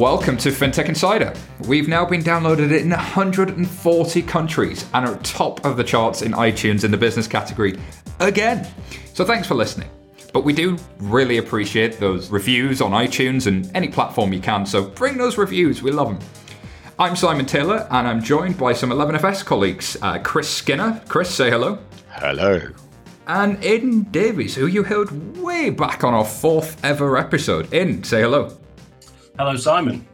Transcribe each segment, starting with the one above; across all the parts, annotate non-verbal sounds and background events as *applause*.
Welcome to FinTech Insider. We've now been downloaded in 140 countries and are top of the charts in iTunes in the business category again. So thanks for listening. But we do really appreciate those reviews on iTunes and any platform you can, so bring those reviews, we love them. I'm Simon Taylor, and I'm joined by some 11FS colleagues uh, Chris Skinner. Chris, say hello. Hello. And Aidan Davies, who you heard way back on our fourth ever episode. Aidan, say hello. Hello, Simon.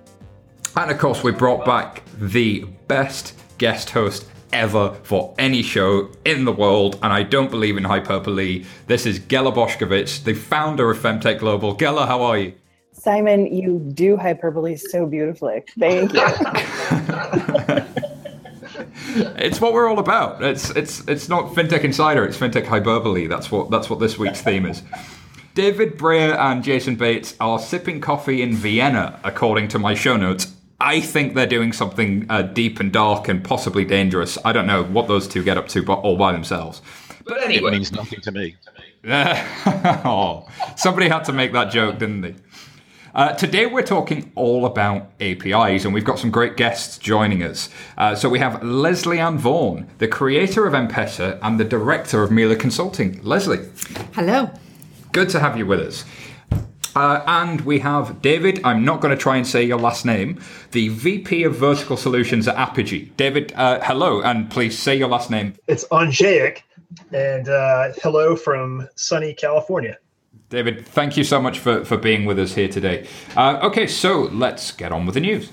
And of course, we brought back the best guest host ever for any show in the world, and I don't believe in hyperbole. This is Ghela Boskovich, the founder of Femtech Global. Gela, how are you? Simon, you do hyperbole so beautifully. Thank you. *laughs* it's what we're all about. It's it's it's not FinTech Insider, it's FinTech Hyperbole. That's what that's what this week's theme is. David Brear and Jason Bates are sipping coffee in Vienna, according to my show notes. I think they're doing something uh, deep and dark and possibly dangerous. I don't know what those two get up to, but all by themselves. But anyway, it means nothing to me. *laughs* oh, somebody had to make that joke, didn't they? Uh, today we're talking all about APIs, and we've got some great guests joining us. Uh, so we have Leslie Ann Vaughan, the creator of M-Pesa and the director of Mila Consulting. Leslie. Hello. Good to have you with us. Uh, and we have David, I'm not going to try and say your last name, the VP of Vertical Solutions at Apigee. David, uh, hello, and please say your last name. It's Andrzejek, and uh, hello from sunny California. David, thank you so much for, for being with us here today. Uh, okay, so let's get on with the news.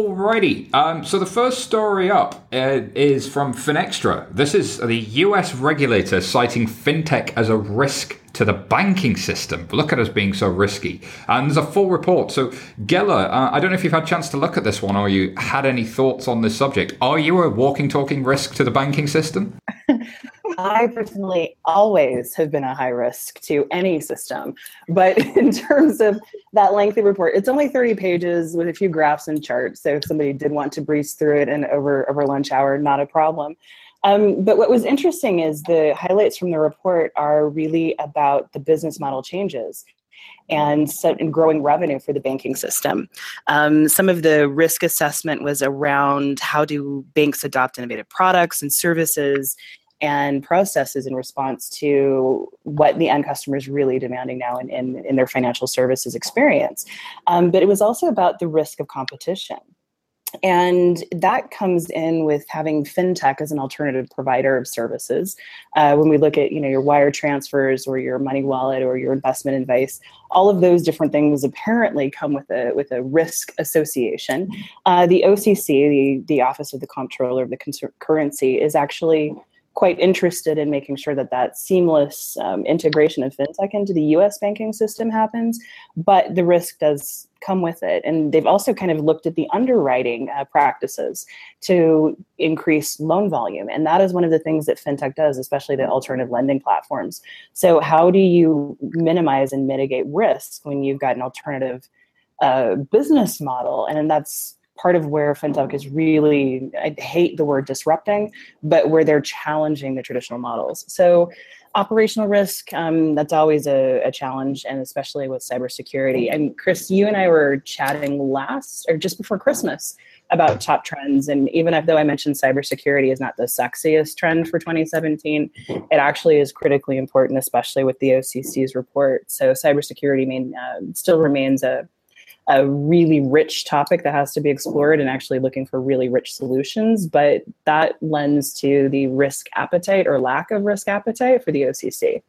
Alrighty, um, so the first story up uh, is from Finextra. This is the US regulator citing fintech as a risk to the banking system. Look at us being so risky. And there's a full report. So, Ghela, uh, I don't know if you've had a chance to look at this one or you had any thoughts on this subject. Are you a walking, talking risk to the banking system? *laughs* I personally always have been a high risk to any system. But *laughs* in terms of that lengthy report, it's only 30 pages with a few graphs and charts. So if somebody did want to breeze through it and over over lunch hour, not a problem. Um, but what was interesting is the highlights from the report are really about the business model changes and set and growing revenue for the banking system. Um, some of the risk assessment was around how do banks adopt innovative products and services and processes in response to what the end customer is really demanding now in, in, in their financial services experience. Um, but it was also about the risk of competition. And that comes in with having fintech as an alternative provider of services. Uh, when we look at you know your wire transfers or your money wallet or your investment advice, all of those different things apparently come with a with a risk association. Uh, the OCC, the the Office of the Comptroller of the Currency, is actually quite interested in making sure that that seamless um, integration of fintech into the US banking system happens, but the risk does come with it. And they've also kind of looked at the underwriting uh, practices to increase loan volume. And that is one of the things that fintech does, especially the alternative lending platforms. So, how do you minimize and mitigate risk when you've got an alternative uh, business model? And that's part of where fintech is really i hate the word disrupting but where they're challenging the traditional models. So operational risk um, that's always a, a, challenge and especially with cybersecurity. And chris you and i were chatting last or just before christmas about top trends. And even though i mentioned cybersecurity is not the sexiest trend for 2017 it actually is critically important especially with the occ's report. So cybersecurity main, uh, still remains a a really rich topic that has to be explored and actually looking for really rich solutions. But that lends to the risk appetite or lack of risk appetite for the OCC.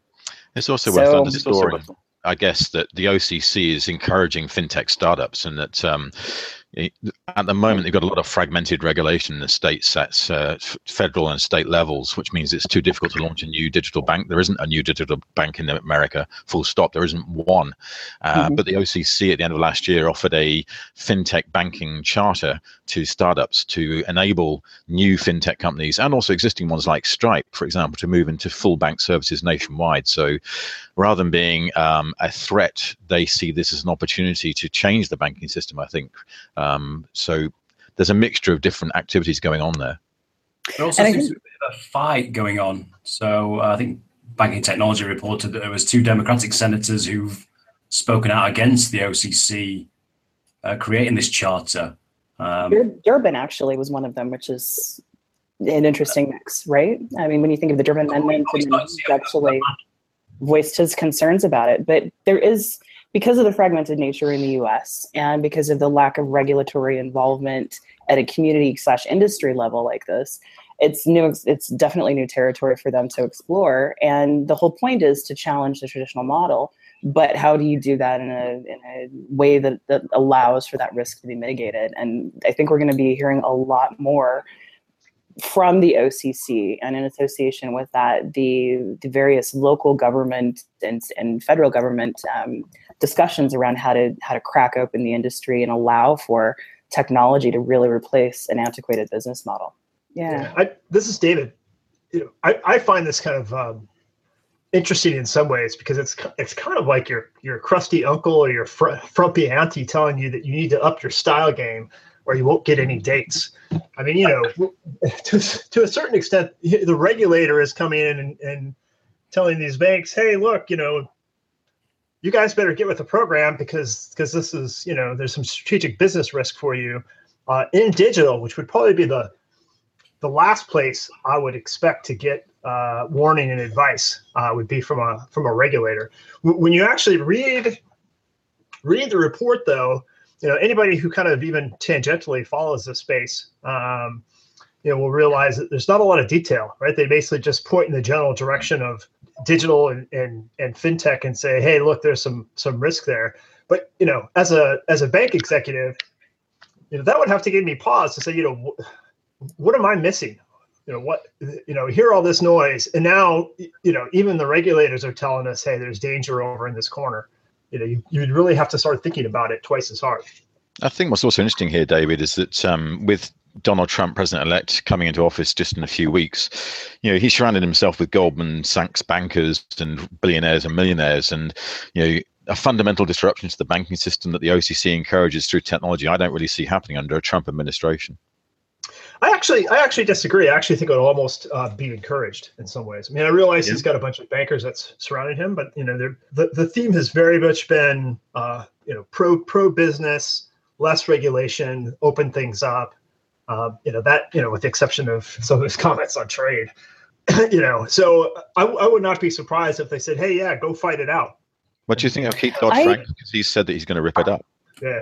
It's also worth underscoring, I guess, that the OCC is encouraging fintech startups and that. Um, at the moment they've got a lot of fragmented regulation in the states at uh, federal and state levels which means it's too difficult to launch a new digital bank. There isn't a new digital bank in america full stop. There isn't one. Uh, mm-hmm. but the occ at the end of last year offered a fintech banking charter to startups to enable new fintech companies and also existing ones like stripe for example to move into full bank services nationwide. So rather than being um, a threat they see this as an opportunity to change the banking system i think um, so there's a mixture of different activities going on there. There also seems to be a fight going on. So uh, I think Banking Technology reported that there was two Democratic senators who've spoken out against the OCC uh, creating this charter. Um, Durbin actually was one of them, which is an interesting mix, right? I mean, when you think of the Durbin Amendment, and actually voiced his concerns about it, but there is because of the fragmented nature in the U.S. and because of the lack of regulatory involvement at a community slash industry level like this, it's new. It's definitely new territory for them to explore, and the whole point is to challenge the traditional model but how do you do that in a, in a way that, that allows for that risk to be mitigated and i think we're going to be hearing a lot more from the occ and in association with that the, the various local government and, and federal government um, discussions around how to how to crack open the industry and allow for technology to really replace an antiquated business model. Yeah, yeah I, this is david. You know, I, I find this kind of um, interesting in some ways because it's it's kind of like your your crusty uncle or your fr- frumpy auntie telling you that you need to up your style game or you won't get any dates. I mean, you know, *laughs* to, to a certain extent, the regulator is coming in and, and telling these banks, "Hey, look, you know, you guys better get with the program because because this is you know there's some strategic business risk for you uh, in digital, which would probably be the the last place I would expect to get uh, warning and advice uh, would be from a from a regulator. When you actually read read the report, though, you know anybody who kind of even tangentially follows the space, um, you know, will realize that there's not a lot of detail, right? They basically just point in the general direction of digital and and, and fintech and say, hey, look, there's some some risk there. But you know, as a as a bank executive, you know, that would have to give me pause to say, you know, what am I missing? you know what you know hear all this noise and now you know even the regulators are telling us hey there's danger over in this corner you know you, you'd really have to start thinking about it twice as hard i think what's also interesting here david is that um, with Donald Trump, president-elect, coming into office just in a few weeks, you know, he surrounded himself with Goldman Sachs bankers and billionaires and millionaires, and you know, a fundamental disruption to the banking system that the OCC encourages through technology. I don't really see happening under a Trump administration. I actually, I actually disagree. I actually think it would almost uh, be encouraged in some ways. I mean, I realize yeah. he's got a bunch of bankers that's surrounding him, but you know, the the theme has very much been, uh, you know, pro pro business, less regulation, open things up. Uh, you know that you know, with the exception of some of his comments on trade. *clears throat* you know, so I, I would not be surprised if they said, "Hey, yeah, go fight it out." What do you think of Keith Dodd Frank? Because he said that he's going to rip it up. Yeah.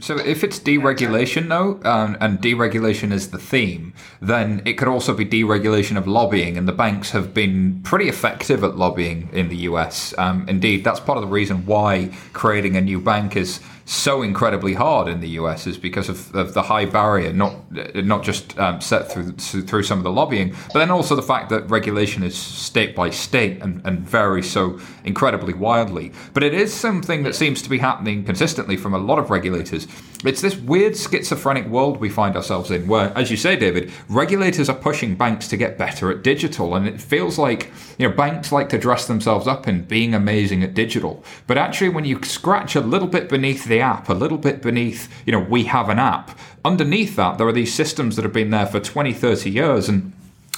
So if it's deregulation, though, um, and deregulation is the theme, then it could also be deregulation of lobbying, and the banks have been pretty effective at lobbying in the US. Um, indeed, that's part of the reason why creating a new bank is so incredibly hard in the US is because of, of the high barrier, not not just um, set through through some of the lobbying, but then also the fact that regulation is state by state and, and varies so incredibly wildly. But it is something that seems to be happening consistently from a lot of regulators. It's this weird schizophrenic world we find ourselves in, where, as you say, David, regulators are pushing banks to get better at digital, and it feels like you know banks like to dress themselves up in being amazing at digital, but actually, when you scratch a little bit beneath the app, a little bit beneath, you know, we have an app. Underneath that, there are these systems that have been there for 20, 30 years and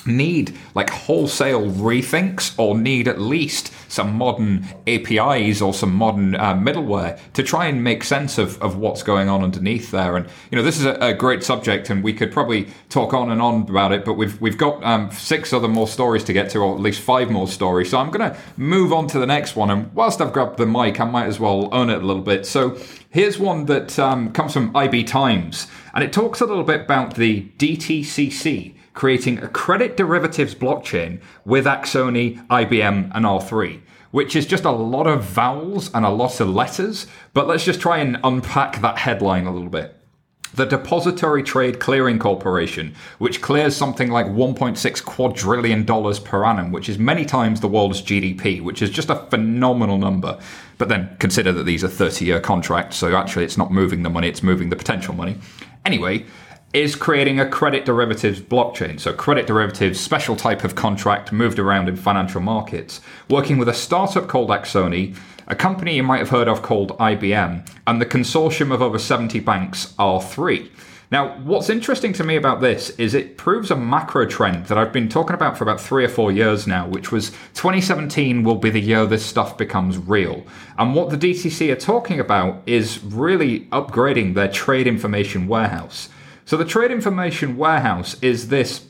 need like wholesale rethinks or need at least some modern APIs or some modern uh, middleware to try and make sense of, of what's going on underneath there. And you know, this is a, a great subject, and we could probably talk on and on about it. But we've we've got um, six other more stories to get to, or at least five more stories. So I'm going to move on to the next one. And whilst I've grabbed the mic, I might as well own it a little bit. So here's one that um, comes from IB Times, and it talks a little bit about the DTCC creating a credit derivatives blockchain with Axoni, IBM, and R3 which is just a lot of vowels and a lot of letters. But let's just try and unpack that headline a little bit. The Depository Trade Clearing Corporation, which clears something like $1.6 quadrillion per annum, which is many times the world's GDP, which is just a phenomenal number. But then consider that these are 30 year contracts, so actually it's not moving the money, it's moving the potential money. Anyway, is creating a credit derivatives blockchain. So, credit derivatives, special type of contract moved around in financial markets, working with a startup called Axoni, a company you might have heard of called IBM, and the consortium of over 70 banks, R3. Now, what's interesting to me about this is it proves a macro trend that I've been talking about for about three or four years now, which was 2017 will be the year this stuff becomes real. And what the DTC are talking about is really upgrading their trade information warehouse. So, the trade information warehouse is this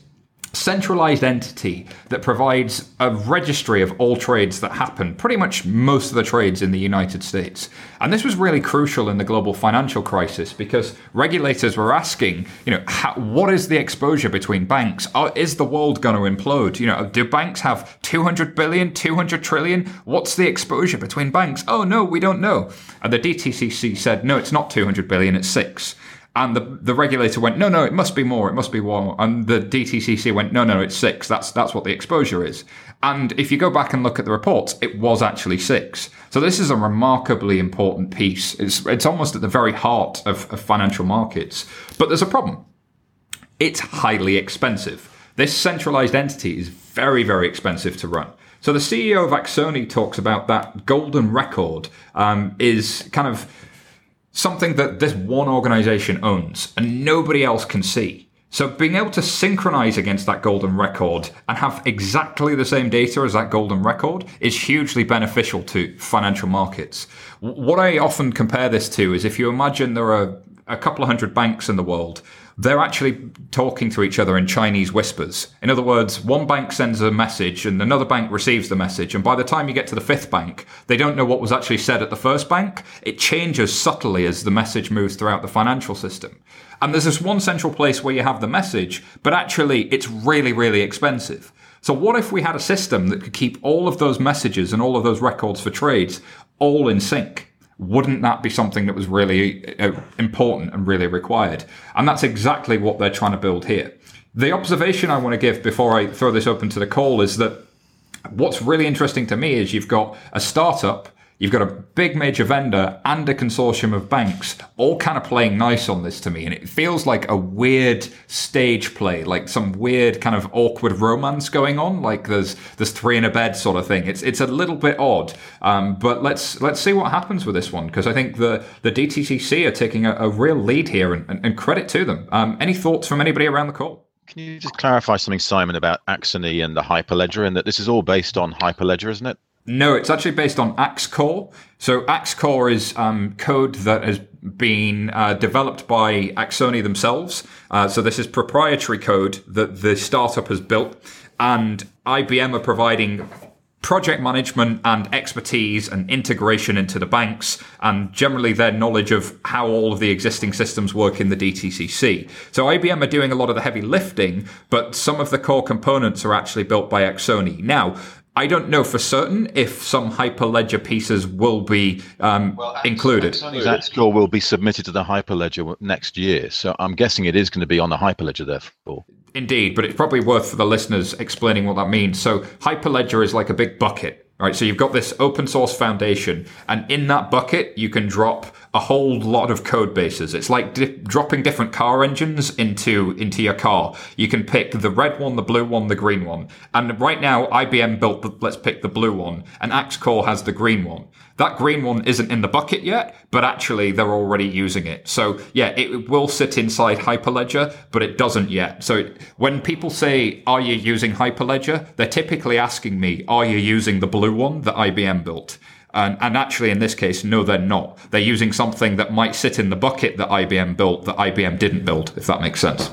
centralized entity that provides a registry of all trades that happen, pretty much most of the trades in the United States. And this was really crucial in the global financial crisis because regulators were asking, you know, how, what is the exposure between banks? is the world going to implode? You know, do banks have 200 billion, 200 trillion? What's the exposure between banks? Oh, no, we don't know. And the DTCC said, no, it's not 200 billion, it's six. And the, the regulator went, no, no, it must be more, it must be more. And the DTCC went, no, no, it's six. That's that's what the exposure is. And if you go back and look at the reports, it was actually six. So this is a remarkably important piece. It's it's almost at the very heart of, of financial markets. But there's a problem. It's highly expensive. This centralized entity is very, very expensive to run. So the CEO of Axoni talks about that golden record um, is kind of something that this one organization owns and nobody else can see. So being able to synchronize against that golden record and have exactly the same data as that golden record is hugely beneficial to financial markets. What I often compare this to is if you imagine there are a couple of hundred banks in the world they're actually talking to each other in Chinese whispers. In other words, one bank sends a message and another bank receives the message. And by the time you get to the fifth bank, they don't know what was actually said at the first bank. It changes subtly as the message moves throughout the financial system. And there's this one central place where you have the message, but actually it's really, really expensive. So what if we had a system that could keep all of those messages and all of those records for trades all in sync? Wouldn't that be something that was really uh, important and really required? And that's exactly what they're trying to build here. The observation I want to give before I throw this open to the call is that what's really interesting to me is you've got a startup You've got a big major vendor and a consortium of banks all kind of playing nice on this to me. And it feels like a weird stage play, like some weird kind of awkward romance going on. Like there's, there's three in a bed sort of thing. It's, it's a little bit odd. Um, but let's, let's see what happens with this one. Cause I think the, the DTCC are taking a, a real lead here and, and, and credit to them. Um, any thoughts from anybody around the call? Can you just clarify something, Simon, about Axoni and the Hyperledger, and that this is all based on Hyperledger, isn't it? No, it's actually based on AxCore. So AxCore is um, code that has been uh, developed by Axoni themselves. Uh, so this is proprietary code that the startup has built, and IBM are providing project management and expertise and integration into the banks and generally their knowledge of how all of the existing systems work in the DTCC. So IBM are doing a lot of the heavy lifting, but some of the core components are actually built by Axoni. Now, I don't know for certain if some Hyperledger pieces will be um, well, included. That score will be submitted to the Hyperledger next year, so I'm guessing it is going to be on the Hyperledger, therefore. Indeed, but it's probably worth for the listeners explaining what that means. So Hyperledger is like a big bucket, right? So you've got this open source foundation, and in that bucket you can drop a whole lot of code bases. It's like di- dropping different car engines into into your car. You can pick the red one, the blue one, the green one. And right now, IBM built the, let's pick the blue one, and AxCore has the green one. That green one isn't in the bucket yet, but actually they're already using it. So yeah, it will sit inside Hyperledger, but it doesn't yet. So when people say, "Are you using Hyperledger?" they're typically asking me, "Are you using the blue one that IBM built?" And, and actually, in this case, no, they're not. They're using something that might sit in the bucket that IBM built that IBM didn't build, if that makes sense.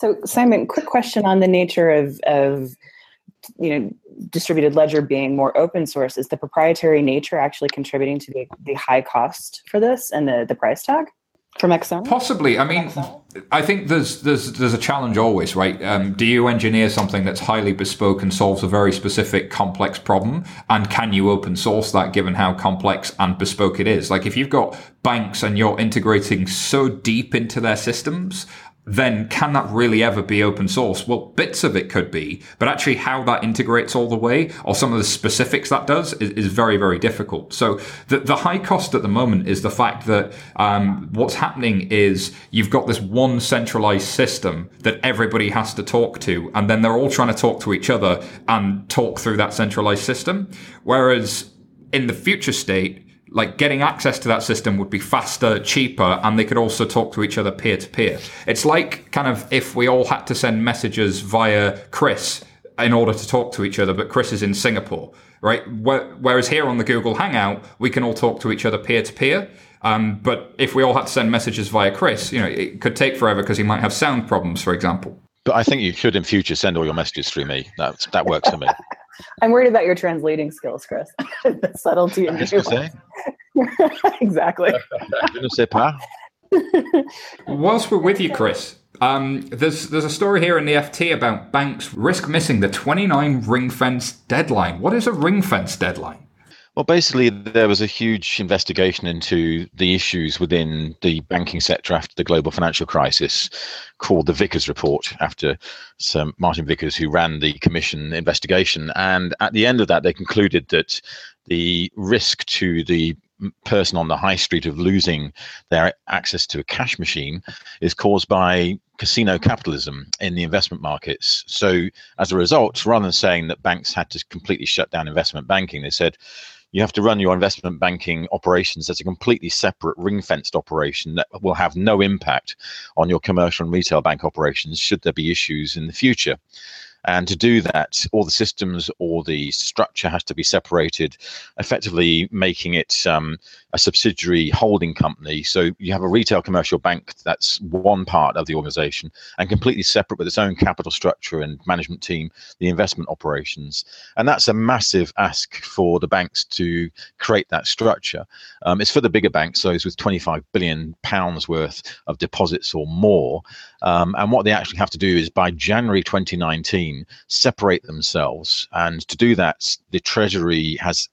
So, Simon, quick question on the nature of, of you know distributed ledger being more open source is the proprietary nature actually contributing to the, the high cost for this and the, the price tag from Exxon? Possibly. I mean, I think there's there's there's a challenge always, right? Um, do you engineer something that's highly bespoke and solves a very specific complex problem, and can you open source that given how complex and bespoke it is? Like if you've got banks and you're integrating so deep into their systems, then can that really ever be open source? Well, bits of it could be, but actually how that integrates all the way or some of the specifics that does is, is very, very difficult. So the, the high cost at the moment is the fact that um, what's happening is you've got this one centralized system that everybody has to talk to, and then they're all trying to talk to each other and talk through that centralized system. Whereas in the future state, like getting access to that system would be faster, cheaper, and they could also talk to each other peer to peer. It's like kind of if we all had to send messages via Chris in order to talk to each other, but Chris is in Singapore, right? Whereas here on the Google Hangout, we can all talk to each other peer to peer. But if we all had to send messages via Chris, you know, it could take forever because he might have sound problems, for example. But I think you should in future send all your messages through me. That that works for me. *laughs* I'm worried about your translating skills, Chris. *laughs* the subtlety in you. *laughs* exactly. Je ne sais pas. Whilst we're with you, Chris, um, there's there's a story here in the FT about banks risk missing the 29 ring fence deadline. What is a ring fence deadline? Well, basically, there was a huge investigation into the issues within the banking sector after the global financial crisis, called the Vickers Report, after Martin Vickers, who ran the commission investigation. And at the end of that, they concluded that the risk to the person on the high street of losing their access to a cash machine is caused by casino capitalism in the investment markets. So, as a result, rather than saying that banks had to completely shut down investment banking, they said you have to run your investment banking operations as a completely separate ring fenced operation that will have no impact on your commercial and retail bank operations should there be issues in the future. And to do that, all the systems or the structure has to be separated, effectively making it um, a subsidiary holding company. So you have a retail commercial bank that's one part of the organization and completely separate with its own capital structure and management team, the investment operations. And that's a massive ask for the banks to create that structure. Um, it's for the bigger banks, those with 25 billion pounds worth of deposits or more. Um, and what they actually have to do is by January 2019, separate themselves. And to do that, the Treasury has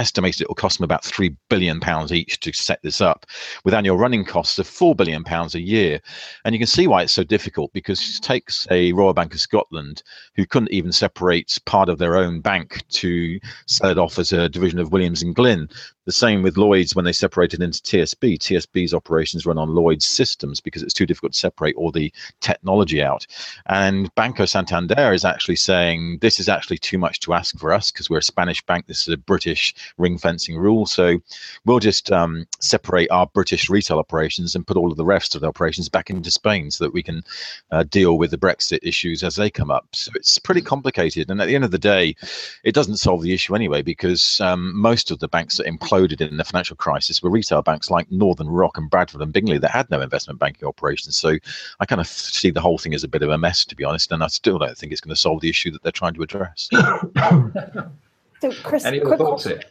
estimated it will cost them about three billion pounds each to set this up, with annual running costs of four billion pounds a year. And you can see why it's so difficult because it takes a Royal Bank of Scotland who couldn't even separate part of their own bank to sell it off as a division of Williams and Glyn. The same with Lloyd's when they separated into TSB. TSB's operations run on Lloyd's systems because it's too difficult to separate all the technology out. And Banco Santander is actually saying this is actually too much to ask for us because we're a Spanish bank. This is a British ring fencing rule. So we'll just um, separate our British retail operations and put all of the rest of the operations back into Spain so that we can uh, deal with the Brexit issues as they come up. So it's pretty complicated. And at the end of the day, it doesn't solve the issue anyway because um, most of the banks that implode imploded in the financial crisis were retail banks like Northern Rock and Bradford and Bingley that had no investment banking operations. So I kind of see the whole thing as a bit of a mess, to be honest, and I still don't think it's going to solve the issue that they're trying to address. *coughs* so, Chris, any other thoughts here?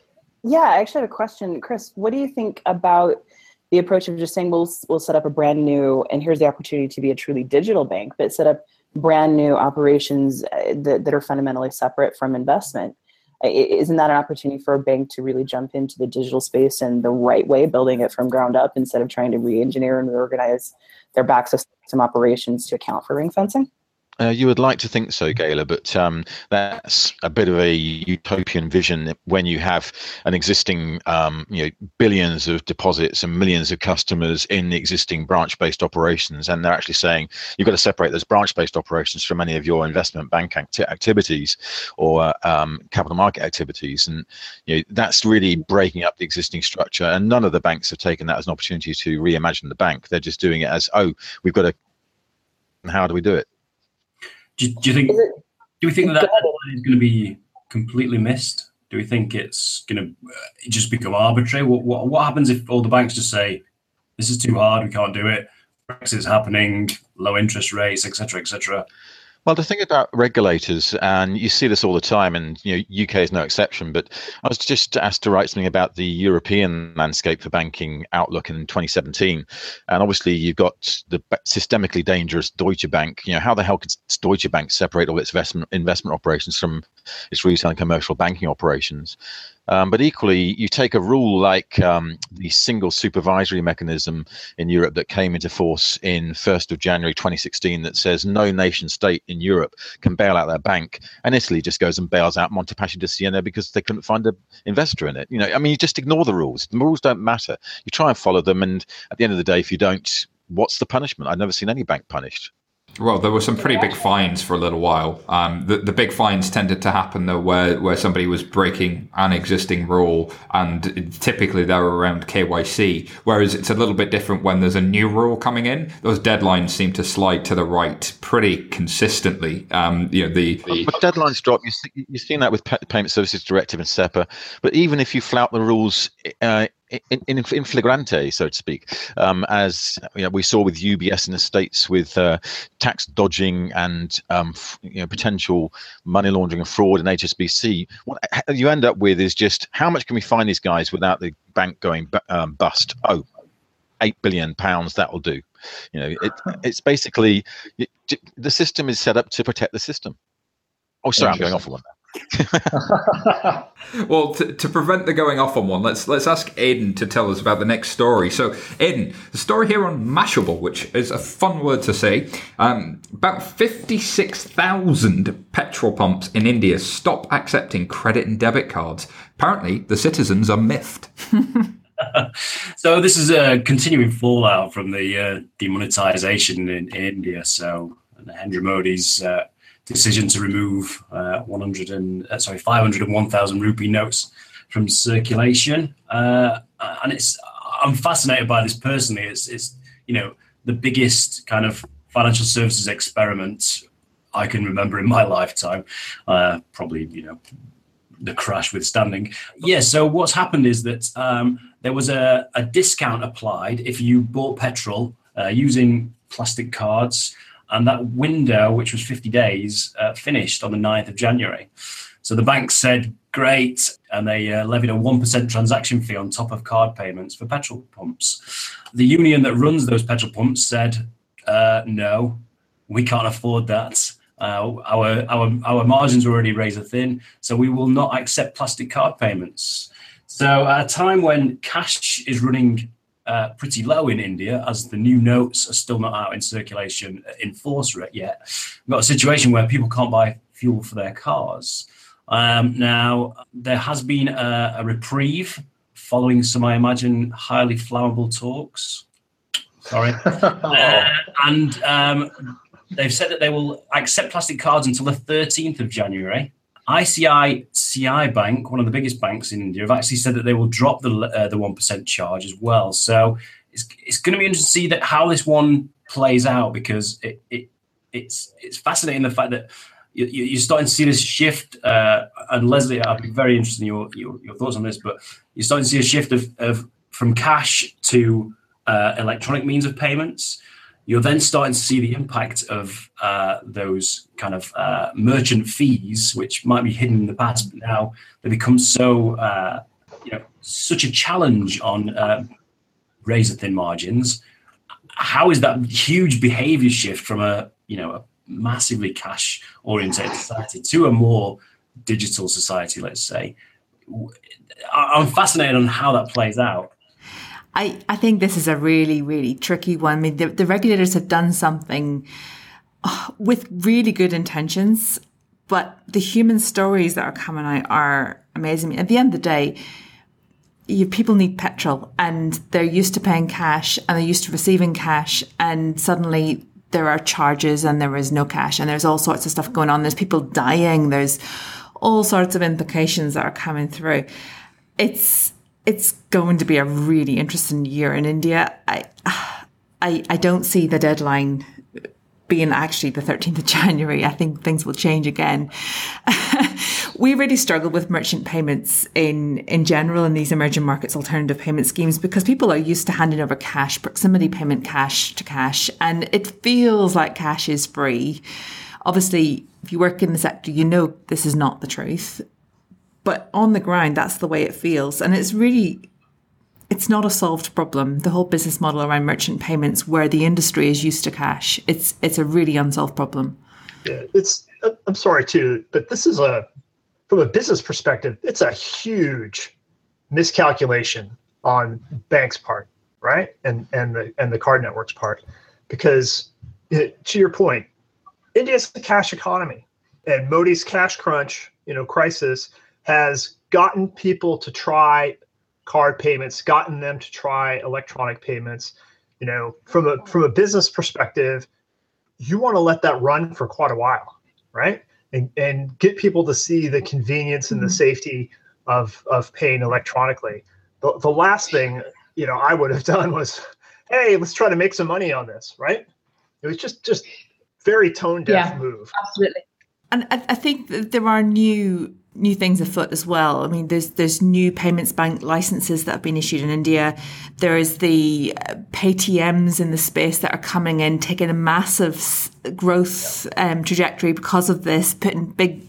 Yeah, I actually have a question, Chris. What do you think about the approach of just saying we'll we'll set up a brand new and here's the opportunity to be a truly digital bank, but set up brand new operations uh, that, that are fundamentally separate from investment? Isn't that an opportunity for a bank to really jump into the digital space in the right way, building it from ground up instead of trying to re-engineer and reorganize their back system operations to account for ring fencing? Uh, you would like to think so, Gayla, but um, that's a bit of a utopian vision when you have an existing, um, you know, billions of deposits and millions of customers in the existing branch-based operations, and they're actually saying you've got to separate those branch-based operations from any of your investment bank acti- activities or um, capital market activities, and you know, that's really breaking up the existing structure. And none of the banks have taken that as an opportunity to reimagine the bank. They're just doing it as, oh, we've got to. How do we do it? Do, do you think? It, do we think that that is going to be completely missed? Do we think it's going to uh, just become arbitrary? What, what what happens if all the banks just say, "This is too hard, we can't do it"? Brexit's happening, low interest rates, etc., etc. Well, the thing about regulators, and you see this all the time, and you know, UK is no exception. But I was just asked to write something about the European landscape for banking outlook in 2017, and obviously you've got the systemically dangerous Deutsche Bank. You know, how the hell could Deutsche Bank separate all its investment investment operations from its retail and commercial banking operations? Um, but equally, you take a rule like um, the single supervisory mechanism in Europe that came into force in 1st of January 2016 that says no nation state in Europe can bail out their bank. And Italy just goes and bails out Montepaschi di Siena because they couldn't find an investor in it. You know, I mean, you just ignore the rules. The rules don't matter. You try and follow them. And at the end of the day, if you don't, what's the punishment? I've never seen any bank punished. Well, there were some pretty big fines for a little while. Um, the, the big fines tended to happen though where, where somebody was breaking an existing rule, and typically they were around KYC. Whereas it's a little bit different when there's a new rule coming in. Those deadlines seem to slide to the right pretty consistently. Um, you know the, the but deadlines drop. You see, you've seen that with Payment Services Directive and SEPA. But even if you flout the rules uh, in, in, in, flagrante, so to speak, um, as you know, we saw with UBS in the states with uh, tax dodging and um, you know potential money laundering and fraud in HSBC. What you end up with is just how much can we find these guys without the bank going um, bust? Oh, eight billion pounds that will do. You know, it, it's basically it, the system is set up to protect the system. Oh, sorry, I'm going off on one. *laughs* well, to, to, prevent the going off on one, let's let's ask Aidan to tell us about the next story. So, Aidan, the story here on Mashable, which is a fun word to say, um, about fifty-six thousand petrol pumps in India stop accepting credit and debit cards. Apparently, the citizens are miffed. *laughs* so this is a continuing fallout from the uh, demonetization in, in India. So Narendra Modi's uh, decision to remove uh, 100 and uh, sorry 501,000 rupee notes from circulation, uh, and it's I'm fascinated by this personally. It's it's you know the biggest kind of financial services experiment I can remember in my *laughs* lifetime. Uh, probably you know the crash withstanding. Yeah. So what's happened is that um, there was a, a discount applied if you bought petrol uh, using plastic cards and that window, which was 50 days, uh, finished on the 9th of January. So the bank said, great, and they uh, levied a 1% transaction fee on top of card payments for petrol pumps. The union that runs those petrol pumps said, uh, no, we can't afford that. Uh, our, our, our margins are already razor thin, so we will not accept plastic card payments. So at a time when cash is running uh, pretty low in India, as the new notes are still not out in circulation in force yet. We've got a situation where people can't buy fuel for their cars. Um, now, there has been a, a, reprieve following some, I imagine, highly flammable talks. Sorry. *laughs* uh, and um, they've said that they will accept plastic cards until the 13th of January. ICICI Bank, one of the biggest banks in India, have actually said that they will drop the uh, the one percent charge as well. So it's it's going to be interesting to see that how this one plays out because it, it it's it's fascinating the fact that you, are starting to see this shift. Uh, and Leslie, I'd be very interested in your, your, your thoughts on this, but you're starting to see a shift of, of from cash to uh, electronic means of payments you're then starting to see the impact of uh, those kind of uh, merchant fees, which might be hidden in the past, but now they become so, uh, you know, such a challenge on uh, razor thin margins. How is that huge behavior shift from a, you know, a massively cash oriented society to a more digital society, let's say? I'm fascinated on how that plays out. I, I think this is a really, really tricky one. I mean, the, the regulators have done something uh, with really good intentions, but the human stories that are coming out are amazing. At the end of the day, you, people need petrol and they're used to paying cash and they're used to receiving cash and suddenly there are charges and there is no cash and there's all sorts of stuff going on. There's people dying. There's all sorts of implications that are coming through. It's, it's going to be a really interesting year in India. I, I, I don't see the deadline being actually the 13th of January. I think things will change again. *laughs* we really struggle with merchant payments in, in general in these emerging markets alternative payment schemes because people are used to handing over cash, proximity payment cash to cash, and it feels like cash is free. Obviously, if you work in the sector, you know this is not the truth but on the ground, that's the way it feels. And it's really, it's not a solved problem. The whole business model around merchant payments, where the industry is used to cash, it's it's a really unsolved problem. Yeah, it's. I'm sorry too, but this is a, from a business perspective, it's a huge miscalculation on banks' part, right, and and the and the card networks' part, because it, to your point, India is a cash economy, and Modi's cash crunch, you know, crisis has gotten people to try card payments, gotten them to try electronic payments. You know, from a from a business perspective, you want to let that run for quite a while, right? And, and get people to see the convenience and the mm-hmm. safety of, of paying electronically. The, the last thing, you know, I would have *laughs* done was, hey, let's try to make some money on this, right? It was just just very tone deaf yeah, move. Absolutely. And I, I think that there are new new things afoot as well. I mean, there's there's new payments bank licenses that have been issued in India. There is the uh, PayTMs in the space that are coming in, taking a massive growth um, trajectory because of this, putting big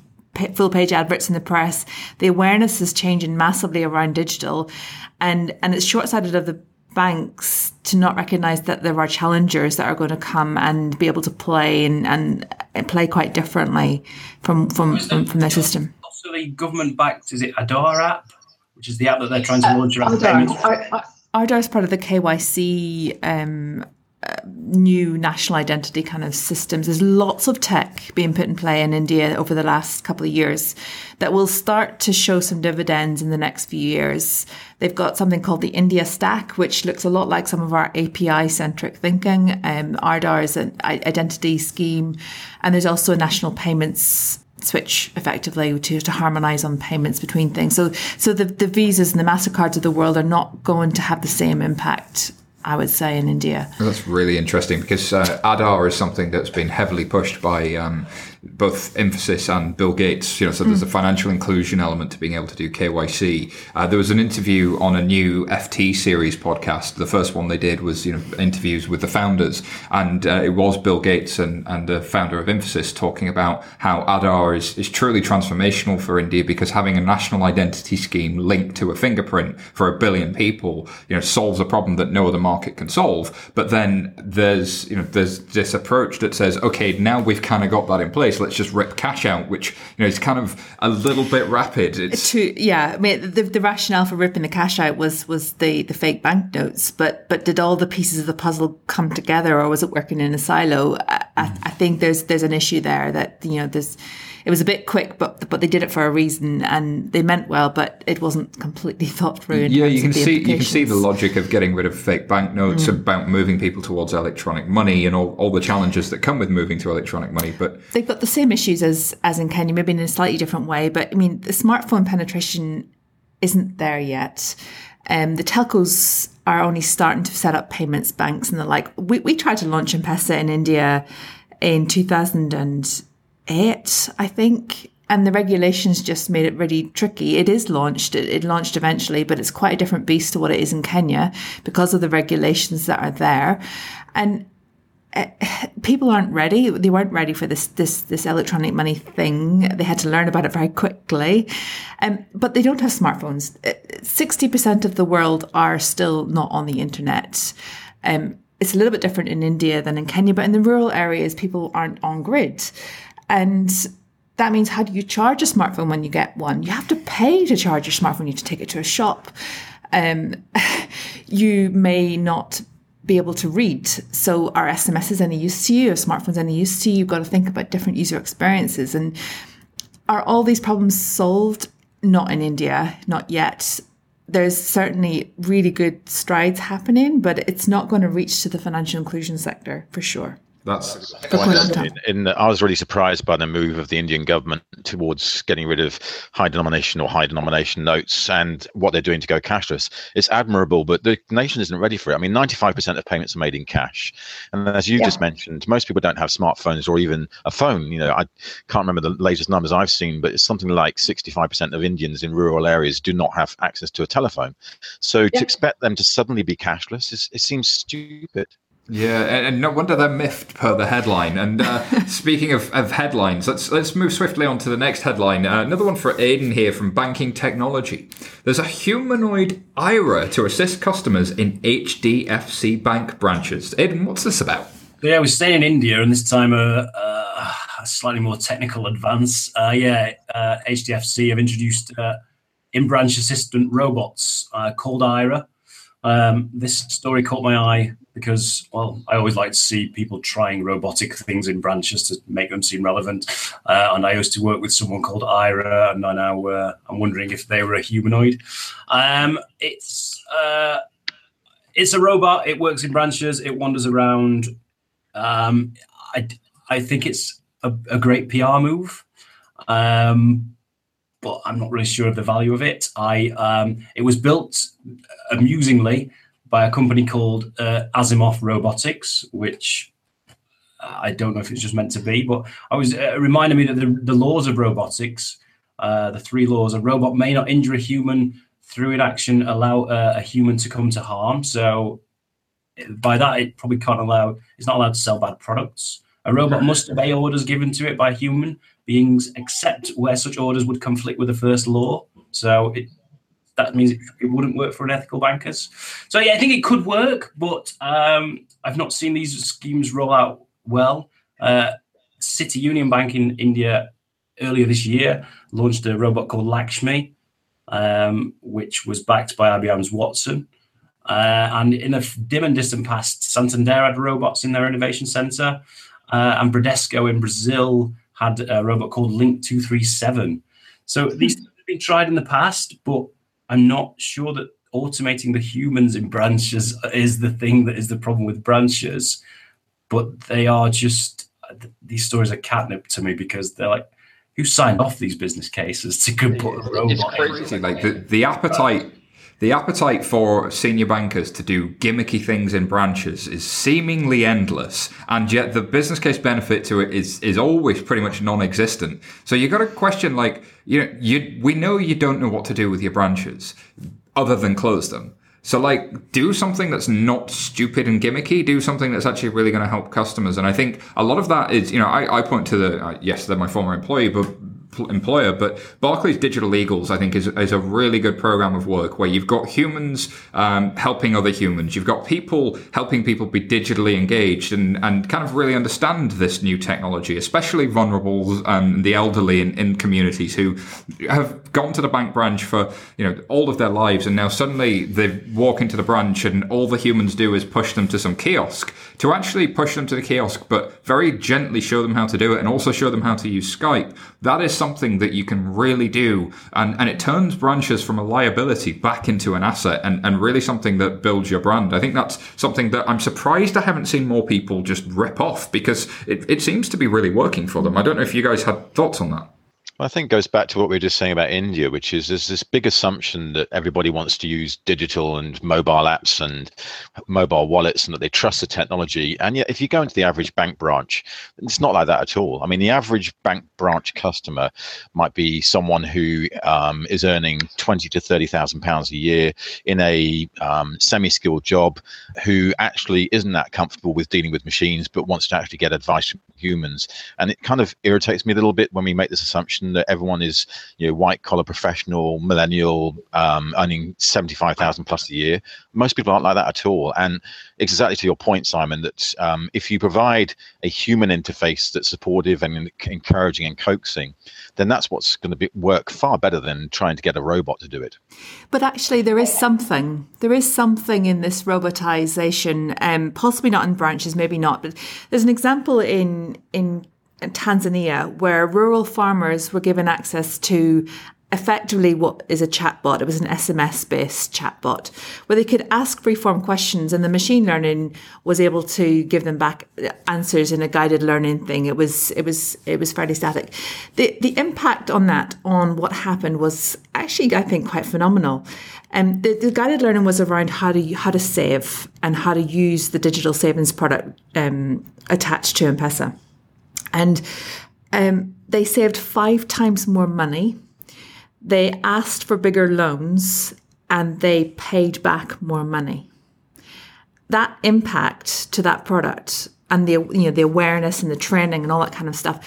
full page adverts in the press. The awareness is changing massively around digital, and and it's short sighted of the banks to not recognize that there are challengers that are going to come and be able to play and, and play quite differently from from from, from their system also the government backed, is it Aadhaar app, which is the app that they're trying to uh, launch around payments? Aadhaar is part of the KYC um, uh, new national identity kind of systems. There's lots of tech being put in play in India over the last couple of years that will start to show some dividends in the next few years. They've got something called the India Stack, which looks a lot like some of our API centric thinking. Um, Aadhaar is an identity scheme, and there's also a national payments switch effectively to, to harmonize on payments between things. So so the, the visas and the MasterCards of the world are not going to have the same impact I would say in India. That's really interesting because uh, is something that's been heavily pushed by um, both Infosys and Bill Gates. You know, so there's mm. a financial inclusion element to being able to do KYC. Uh, there was an interview on a new FT series podcast. The first one they did was you know interviews with the founders, and uh, it was Bill Gates and and the founder of Infosys talking about how Aadhaar is is truly transformational for India because having a national identity scheme linked to a fingerprint for a billion people, you know, solves a problem that no other market can solve. But then there's you know there's this approach that says, okay, now we've kind of got that in place place, let's just rip cash out, which you know is kind of a little bit rapid. It's to, yeah, I mean the, the rationale for ripping the cash out was was the the fake banknotes, but but did all the pieces of the puzzle come together, or was it working in a silo? I, I, I think there's there's an issue there that you know there's it was a bit quick, but but they did it for a reason and they meant well, but it wasn't completely *laughs* thought through. yeah, you can see you can see the logic of getting rid of fake banknotes, mm. about moving people towards electronic money, and all, all the challenges that come with moving to electronic money. But they've got the same issues as as in Kenya, maybe in a slightly different way. But I mean, the smartphone penetration isn't there yet. Um, the telcos are only starting to set up payments banks and the like. We, we tried to launch M-Pesa in India in 2000 and eight, I think. And the regulations just made it really tricky. It is launched, it, it, launched eventually, but it's quite a different beast to what it is in Kenya because of the regulations that are there. And uh, *sighs* people aren't ready. They weren't ready for this this this electronic money thing. They had to learn about it very quickly, um, but they don't have smartphones. Uh, sixty percent of the world are still not on the internet. Um, it's a little bit different in India than in Kenya, but in the rural areas, people aren't on grid. And that means how do you charge a smartphone when you get one? You have to pay to charge your smartphone. You need to take it to a shop. Um, *laughs* you may not be able to read. So are SMSs any use to you? Are smartphones any use to you? You've got to think about different user experiences. And are all these problems solved? Not in India, not yet. There's certainly really good strides happening, but it's not going to reach to the financial inclusion sector for sure. That's in, in the, I was really surprised by the move of the Indian government towards getting rid of high denomination or high denomination notes and what they're doing to go cashless. It's admirable, but the nation isn't ready for it. I mean, 95% of payments are made in cash, and as you yeah. just mentioned, most people don't have smartphones or even a phone. You know, I can't remember the latest numbers I've seen, but it's something like 65% of Indians in rural areas do not have access to a telephone. So yeah. to expect them to suddenly be cashless, is, it seems stupid. Yeah, and, no wonder they're miffed per the headline. And uh, *laughs* speaking of, of headlines, let's let's move swiftly on to the next headline. Uh, another one for Aidan here from Banking Technology. There's a humanoid IRA to assist customers in HDFC bank branches. Aidan, what's this about? Yeah, we stay in India, and this time a, a slightly more technical advance. Uh, yeah, HDFC uh, have introduced uh, in-branch assistant robots uh, called IRA. Um, this story caught my eye because, well, I always like to see people trying robotic things in branches to make them seem relevant. Uh, and I used to work with someone called Ira, and I now uh, I'm wondering if they were a humanoid. Um, it's uh, it's a robot. It works in branches. It wanders around. Um, I, I think it's a, a great PR move. Um, but I'm not really sure of the value of it. I um, it was built amusingly by a company called uh, Asimov Robotics, which uh, I don't know if it's just meant to be, but I was uh, reminded me that the, the laws of robotics, uh, the three laws, a robot may not injure a human through inaction, allow uh, a human to come to harm. So by that, it probably can't allow. It's not allowed to sell bad products. A robot must obey orders given to it by human beings, except where such orders would conflict with the first law. So it, that means it, it, wouldn't work for unethical bankers. So yeah, I think it could work, but um, I've not seen these schemes roll out well. Uh, City Union Bank in India earlier this year launched a robot called Lakshmi, um, which was backed by IBM's Watson. Uh, and in a dim and distant past, Santander had robots in their innovation center. Uh, and Bradesco in Brazil had a robot called Link 237. So these have been tried in the past, but I'm not sure that automating the humans in branches is the thing that is the problem with branches. But they are just, these stories are catnip to me because they're like, who signed off these business cases to put a robot? It's crazy. Like the, the appetite the appetite for senior bankers to do gimmicky things in branches is seemingly endless, and yet the business case benefit to it is is always pretty much non-existent. So you got to question, like, you know, you we know you don't know what to do with your branches, other than close them. So like, do something that's not stupid and gimmicky. Do something that's actually really going to help customers. And I think a lot of that is, you know, I, I point to the uh, yes, they're my former employee, but employer, but Barclays Digital Eagles, I think, is, is a really good program of work where you've got humans um, helping other humans. You've got people helping people be digitally engaged and, and kind of really understand this new technology, especially vulnerable and the elderly in, in communities who have gone to the bank branch for you know all of their lives, and now suddenly they walk into the branch and all the humans do is push them to some kiosk. To actually push them to the kiosk, but very gently show them how to do it, and also show them how to use Skype. That is something that you can really do. And, and it turns branches from a liability back into an asset and, and really something that builds your brand. I think that's something that I'm surprised I haven't seen more people just rip off because it, it seems to be really working for them. I don't know if you guys had thoughts on that. I think goes back to what we were just saying about India, which is there's this big assumption that everybody wants to use digital and mobile apps and mobile wallets and that they trust the technology. And yet, if you go into the average bank branch, it's not like that at all. I mean, the average bank branch customer might be someone who um, is earning twenty to thirty thousand pounds a year in a um, semi-skilled job, who actually isn't that comfortable with dealing with machines, but wants to actually get advice from humans. And it kind of irritates me a little bit when we make this assumption that everyone is you know white collar professional millennial um, earning 75,000 plus a year. Most people aren't like that at all. And exactly to your point simon that um, if you provide a human interface that's supportive and encouraging and coaxing then that's what's going to be, work far better than trying to get a robot to do it. But actually there is something there is something in this robotization um, possibly not in branches maybe not but there's an example in in Tanzania, where rural farmers were given access to effectively what is a chatbot. It was an SMS based chatbot where they could ask free-form questions and the machine learning was able to give them back answers in a guided learning thing. It was it was it was fairly static. The the impact on that on what happened was actually I think quite phenomenal. Um, the, the guided learning was around how to how to save and how to use the digital savings product um, attached to M-Pesa and um, they saved five times more money. They asked for bigger loans and they paid back more money. That impact to that product and the you know the awareness and the training and all that kind of stuff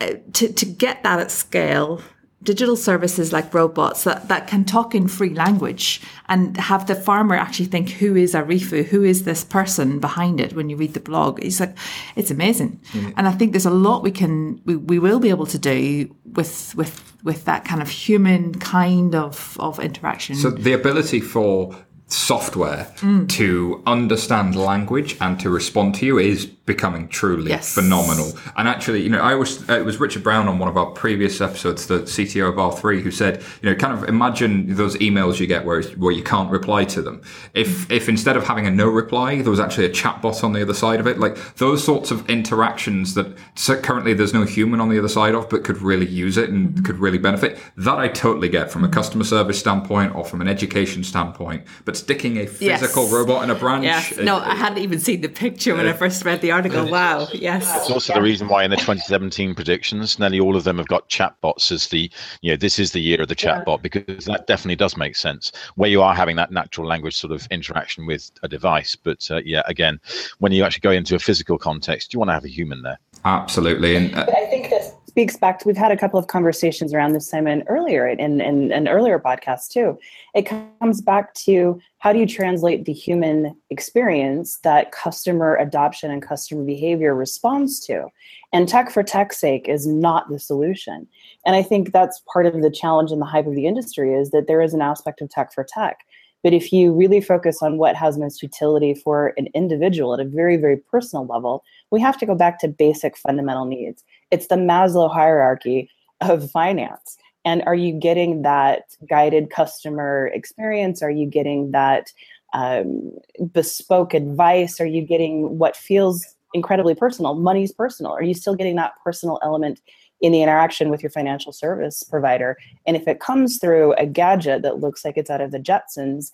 uh, to to get that at scale digital services like robots that, that can talk in free language and have the farmer actually think who is Arifu, who is this person behind it when you read the blog. It's like it's amazing. Mm-hmm. And I think there's a lot we can we, we will be able to do with with with that kind of human kind of of interaction. So the ability for software mm. to understand language and to respond to you is becoming truly yes. phenomenal. And actually, you know, I was it was Richard Brown on one of our previous episodes, the CTO of R3, who said, you know, kind of imagine those emails you get where where you can't reply to them. If if instead of having a no reply, there was actually a chatbot on the other side of it, like those sorts of interactions that currently there's no human on the other side of, but could really use it and mm-hmm. could really benefit. That I totally get from a customer service standpoint or from an education standpoint. But sticking a physical yes. robot in a branch, yes. no, I hadn't even seen the picture when I first read the article. Wow. Yes. It's also the reason why in the 2017 predictions, nearly all of them have got chatbots as the, you know, this is the year of the chatbot yeah. because that definitely does make sense where you are having that natural language sort of interaction with a device. But uh, yeah, again, when you actually go into a physical context, you want to have a human there. Absolutely. And uh, I think this speaks back to we've had a couple of conversations around this Simon earlier in, in an earlier podcast too. It comes back to how do you translate the human experience that customer adoption and customer behavior responds to? And tech for tech's sake is not the solution. And I think that's part of the challenge and the hype of the industry is that there is an aspect of tech for tech. But if you really focus on what has most utility for an individual at a very, very personal level, we have to go back to basic fundamental needs. It's the Maslow hierarchy of finance. And are you getting that guided customer experience? Are you getting that um, bespoke advice? Are you getting what feels incredibly personal? Money's personal. Are you still getting that personal element in the interaction with your financial service provider? And if it comes through a gadget that looks like it's out of the Jetsons,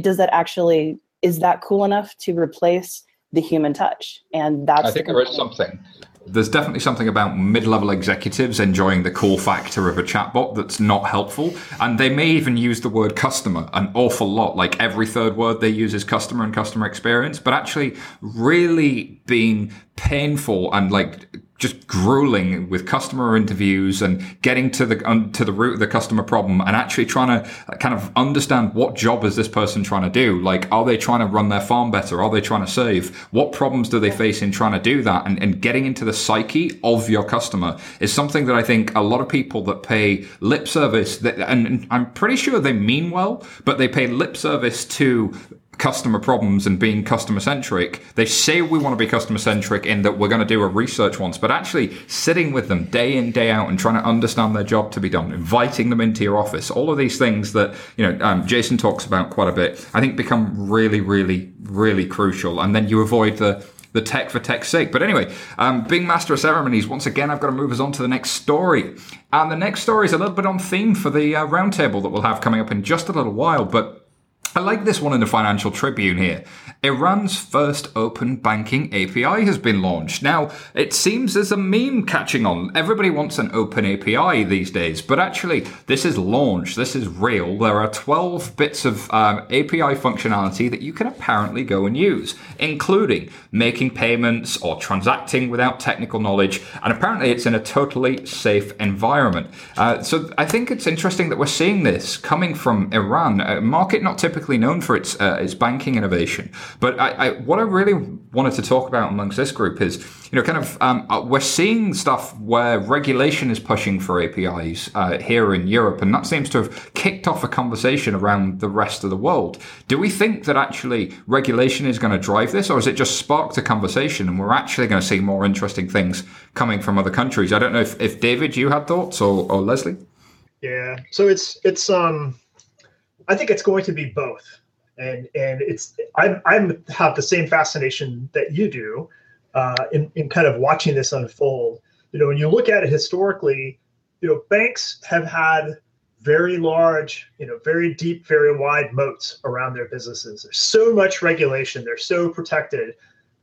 does that actually is that cool enough to replace the human touch? And that's I think there is something there's definitely something about mid-level executives enjoying the cool factor of a chatbot that's not helpful. And they may even use the word customer an awful lot like every third word they use is customer and customer experience. But actually really being painful and like just grueling with customer interviews and getting to the um, to the root of the customer problem and actually trying to kind of understand what job is this person trying to do? Like are they trying to run their farm better? Are they trying to save? What problems do they face in trying to do that? And, and getting into the psyche of your customer is something that i think a lot of people that pay lip service that, and i'm pretty sure they mean well but they pay lip service to customer problems and being customer centric. They say we want to be customer centric in that we're going to do a research once, but actually sitting with them day in, day out and trying to understand their job to be done, inviting them into your office, all of these things that, you know, um, Jason talks about quite a bit, I think become really, really, really crucial. And then you avoid the, the tech for tech's sake. But anyway, um, being master of ceremonies, once again, I've got to move us on to the next story. And the next story is a little bit on theme for the uh, roundtable that we'll have coming up in just a little while. But I like this one in the Financial Tribune here. Iran's first open banking API has been launched. Now, it seems there's a meme catching on. Everybody wants an open API these days, but actually, this is launched. This is real. There are 12 bits of um, API functionality that you can apparently go and use, including making payments or transacting without technical knowledge. And apparently, it's in a totally safe environment. Uh, so I think it's interesting that we're seeing this coming from Iran, a market not typically known for its uh, its banking innovation. But I, I, what I really wanted to talk about amongst this group is, you know, kind of um, uh, we're seeing stuff where regulation is pushing for APIs uh, here in Europe, and that seems to have kicked off a conversation around the rest of the world. Do we think that actually regulation is going to drive this, or is it just sparked a conversation, and we're actually going to see more interesting things coming from other countries? I don't know if, if David, you had thoughts, or, or Leslie. Yeah, so it's it's um, I think it's going to be both and and it's I'm I'm have the same fascination that you do uh, in in kind of watching this unfold. You know, when you look at it historically, you know, banks have had very large, you know, very deep, very wide moats around their businesses. There's so much regulation. They're so protected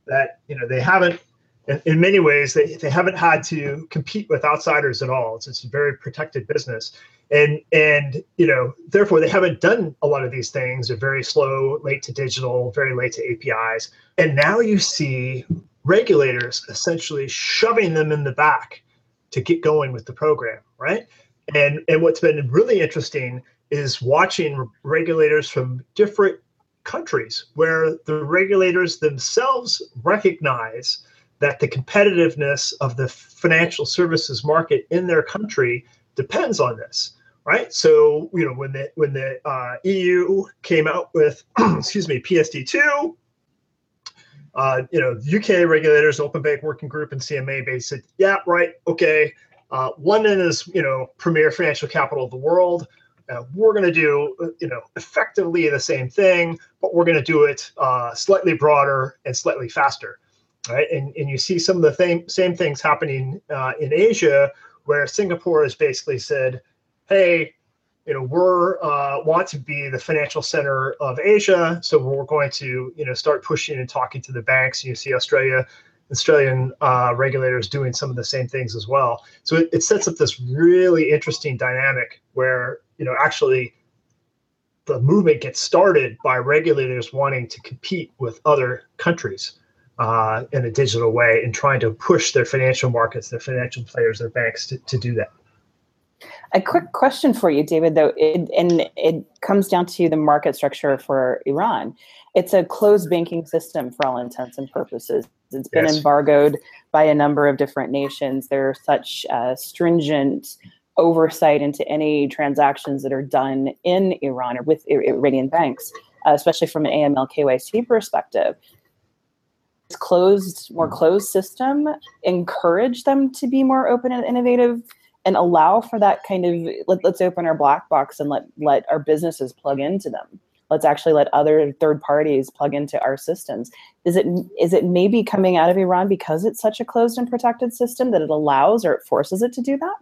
that you know they haven't. In, in many ways, they, they haven't had to compete with outsiders at all. It's, it's a very protected business and and you know therefore they haven't done a lot of these things. They're very slow late to digital very late to apis and now you see regulators essentially shoving them in the back to get going with the program right? And and what's been really interesting is watching regulators from different countries where the regulators themselves recognize that the competitiveness of the financial services market in their country depends on this right so you know when the when the uh, eu came out with *clears throat* excuse me psd2 uh, you know, UK regulators, Open Bank Working Group, and CMA basically said, yeah, right, okay. Uh, London is, you know, premier financial capital of the world. Uh, we're going to do, uh, you know, effectively the same thing, but we're going to do it uh, slightly broader and slightly faster, right? And and you see some of the same same things happening uh, in Asia, where Singapore has basically said, hey, you know, we're uh, want to be the financial center of Asia, so we're going to, you know, start pushing and talking to the banks. You see Australia, Australian uh, regulators doing some of the same things as well. So it, it sets up this really interesting dynamic where, you know, actually the movement gets started by regulators wanting to compete with other countries uh, in a digital way and trying to push their financial markets, their financial players, their banks to, to do that. A quick question for you, David, though, it, and it comes down to the market structure for Iran. It's a closed banking system for all intents and purposes. It's been yes. embargoed by a number of different nations. There's such uh, stringent oversight into any transactions that are done in Iran or with Iranian banks, uh, especially from an AML KYC perspective. Closed, more mm. closed system encourage them to be more open and innovative and allow for that kind of let, us open our black box and let let our businesses plug into them. Let's actually let other third parties plug into our systems. Is it is it maybe coming out of iran because it's such a closed and protected system that it allows or it forces it to do that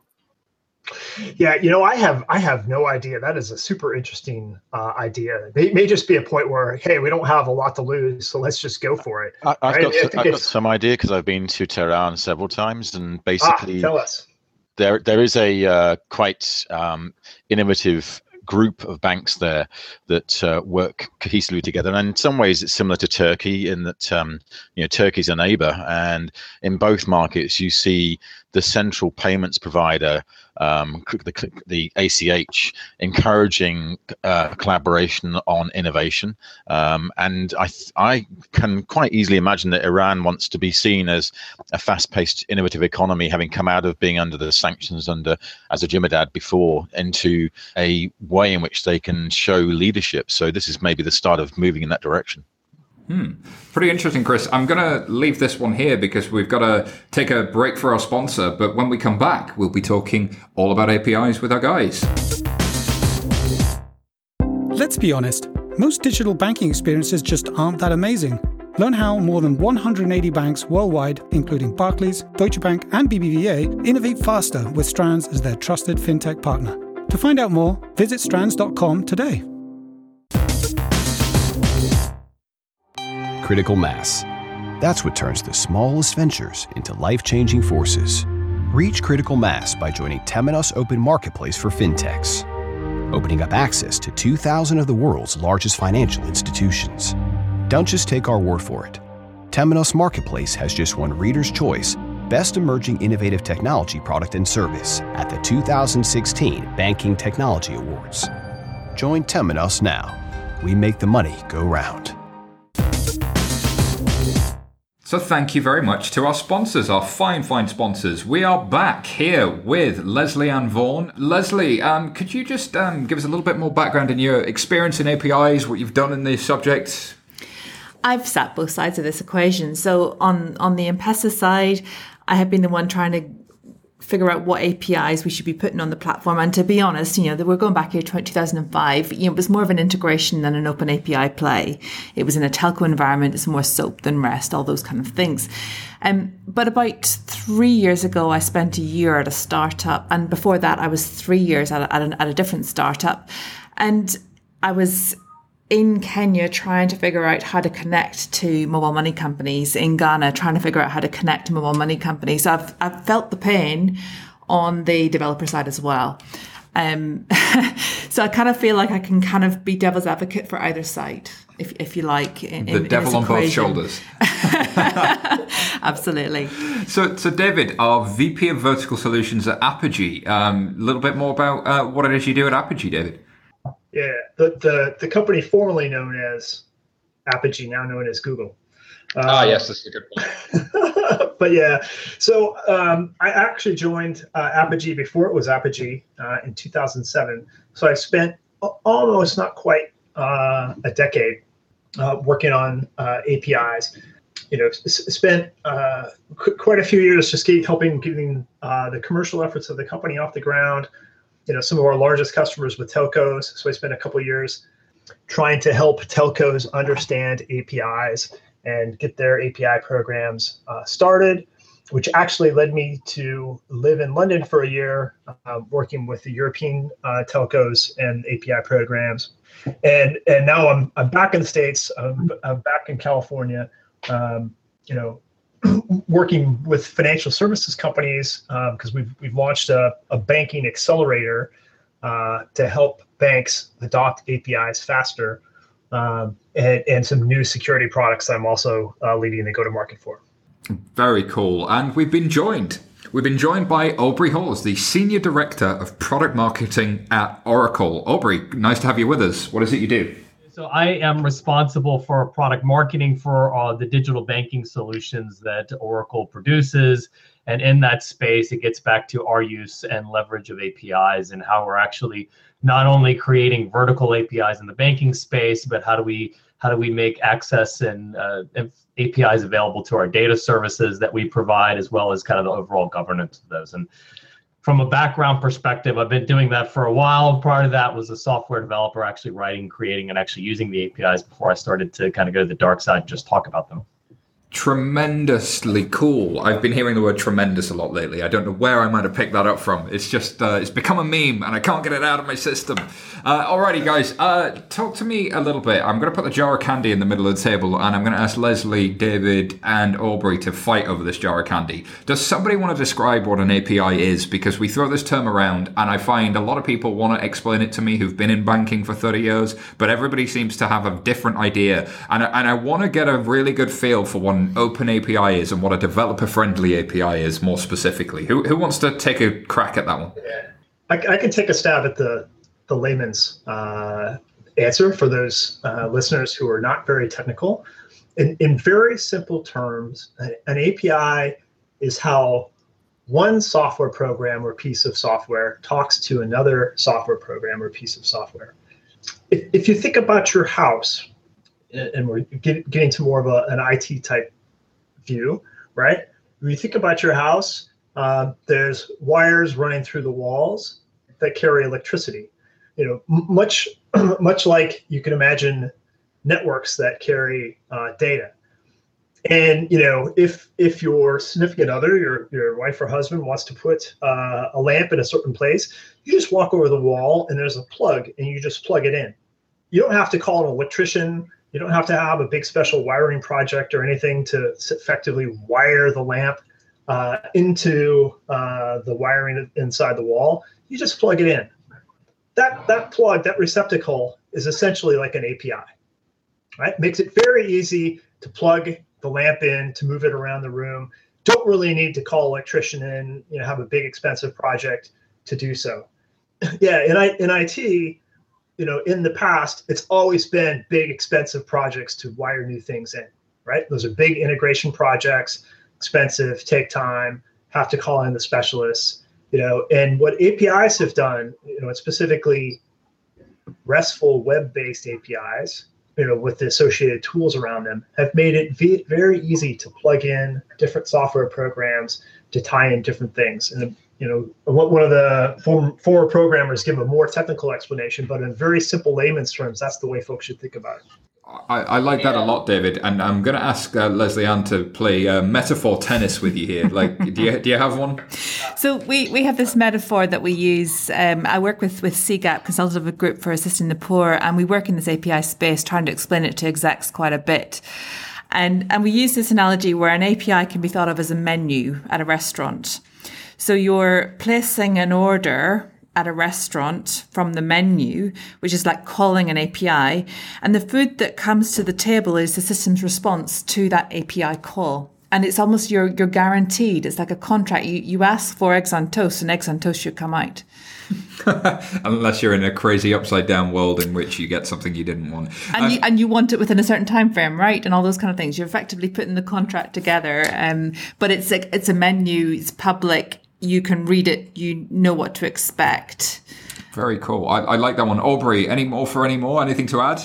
yeah you know i have i have no idea that is a super interesting uh, idea it may just be a point where hey we don't have a lot to lose so let's just go for it I, have right? got, I've got some idea because i've been to tehran several times and ah, basically ah, tell us there there is a uh, quite um, innovative group of banks there that uh, work cohesively together. And in some ways, it's similar to Turkey in that um, you know Turkey's a neighbor, and in both markets, you see the central payments provider um, the, the ACH, encouraging uh, collaboration on innovation. Um, and I, I can quite easily imagine that Iran wants to be seen as a fast-paced, innovative economy, having come out of being under the sanctions under Ahmadinejad before, into a way in which they can show leadership. So this is maybe the start of moving in that direction. Hmm. Pretty interesting, Chris. I'm going to leave this one here because we've got to take a break for our sponsor. But when we come back, we'll be talking all about APIs with our guys. Let's be honest, most digital banking experiences just aren't that amazing. Learn how more than 180 banks worldwide, including Barclays, Deutsche Bank, and BBVA, innovate faster with Strands as their trusted fintech partner. To find out more, visit strands.com today. Critical mass. That's what turns the smallest ventures into life changing forces. Reach critical mass by joining Temenos Open Marketplace for FinTechs, opening up access to 2,000 of the world's largest financial institutions. Don't just take our word for it. Temenos Marketplace has just won Reader's Choice Best Emerging Innovative Technology Product and Service at the 2016 Banking Technology Awards. Join Temenos now. We make the money go round. So, thank you very much to our sponsors, our fine, fine sponsors. We are back here with Leslie Ann Vaughan. Leslie, um, could you just um, give us a little bit more background in your experience in APIs, what you've done in this subject? I've sat both sides of this equation. So, on, on the M-Pesa side, I have been the one trying to figure out what APIs we should be putting on the platform. And to be honest, you know, we're going back here to 2005. You know, it was more of an integration than an open API play. It was in a telco environment. It's more SOAP than REST, all those kind of things. Um, but about three years ago, I spent a year at a startup. And before that, I was three years at a, at, at a different startup. And I was in Kenya trying to figure out how to connect to mobile money companies, in Ghana trying to figure out how to connect to mobile money companies. So I've, I've felt the pain on the developer side as well. Um, *laughs* so I kind of feel like I can kind of be devil's advocate for either side, if, if you like. In, the in, devil in on both shoulders. *laughs* Absolutely. So, so David, our VP of Vertical Solutions at Apigee. Um, a little bit more about uh, what it is you do at Apigee, David. Yeah, the, the, the company formerly known as Apigee, now known as Google. Um, ah, yes, that's a good point. *laughs* but yeah, so um, I actually joined uh, Apigee before it was Apigee uh, in 2007. So I spent almost not quite uh, a decade uh, working on uh, APIs. you know, spent uh, qu- quite a few years just keep helping getting uh, the commercial efforts of the company off the ground. You know, some of our largest customers with telcos. So I spent a couple years trying to help telcos understand APIs and get their API programs uh, started, which actually led me to live in London for a year, uh, working with the European uh, telcos and API programs. And and now I'm I'm back in the states. I'm, I'm back in California. Um, you know, working with financial services companies because um, we've we've launched a, a banking accelerator uh, to help banks adopt APIs faster, um, and, and some new security products I'm also uh, leading the go to market for. Very cool, and we've been joined. We've been joined by Aubrey Hawes, the Senior Director of Product Marketing at Oracle. Aubrey, nice to have you with us. What is it you do? So I am responsible for product marketing for uh, the digital banking solutions that Oracle produces. And in that space, it gets back to our use and leverage of APIs and how we're actually not only creating vertical APIs in the banking space, but how do we how do we make access and, uh, APIs available to our data services that we provide, as well as kind of the overall governance of those. And from a background perspective, I've been doing that for a while. Part of that was a software developer, actually writing, creating, and actually using the APIs before I started to kind of go to the dark side and just talk about them tremendously cool. I've been hearing the word tremendous a lot lately. I don't know where I might have picked that up from. It's just, uh, it's become a meme and I can't get it out of my system. Uh, alrighty, guys, uh, talk to me a little bit. I'm going to put the jar of candy in the middle of the table and I'm going to ask Leslie, David, and Aubrey to fight over this jar of candy. Does somebody want to describe what an API is? Because we throw this term around and I find a lot of people want to explain it to me who've been in banking for 30 years, but everybody seems to have a different idea. And, and I want to get a really good feel for what an open API is and what a developer friendly API is more specifically. Who, who wants to take a crack at that one? I, I can take a stab at the the layman's uh, answer for those uh, listeners who are not very technical. In, in very simple terms, an API is how one software program or piece of software talks to another software program or piece of software. If, if you think about your house, and we're get, getting to more of a, an IT type view, right? When you think about your house, uh, there's wires running through the walls that carry electricity you know, much *clears throat* much like you can imagine networks that carry uh, data. And you know, if if your significant other, your your wife or husband, wants to put uh, a lamp in a certain place, you just walk over the wall and there's a plug, and you just plug it in. You don't have to call an electrician. You don't have to have a big special wiring project or anything to effectively wire the lamp uh, into uh, the wiring inside the wall. You just plug it in that that plug, that receptacle, is essentially like an API. Right, makes it very easy to plug the lamp in, to move it around the room. Don't really need to call electrician in, you know, have a big expensive project to do so. *laughs* yeah, in I in IT, you know, in the past, it's always been big expensive projects to wire new things in. Right, those are big integration projects, expensive, take time, have to call in the specialists you know and what apis have done you know specifically restful web-based apis you know with the associated tools around them have made it very easy to plug in different software programs to tie in different things and you know one of the former programmers give a more technical explanation but in very simple layman's terms that's the way folks should think about it I, I, like that a lot, David, and I'm going to ask uh, Leslie Ann to play uh, metaphor tennis with you here. Like, do you do you have one? *laughs* So we, we have this metaphor that we use. Um, I work with with CGAP, Consultative Group for Assisting the Poor, and we work in this API space, trying to explain it to execs quite a bit. And and we use this analogy where an API can be thought of as a menu at a restaurant. So you're placing an order at a restaurant from the menu, which is like calling an API. And the food that comes to the table is the system's response to that API call. And it's almost you're you're guaranteed. It's like a contract. You you ask for eggs on toast, and eggs on toast should come out. *laughs* Unless you're in a crazy upside down world in which you get something you didn't want, and um, you and you want it within a certain time frame, right? And all those kind of things. You're effectively putting the contract together. Um, but it's a, it's a menu. It's public you can read it, you know what to expect. Very cool. I, I like that one. Aubrey, any more for any more? Anything to add?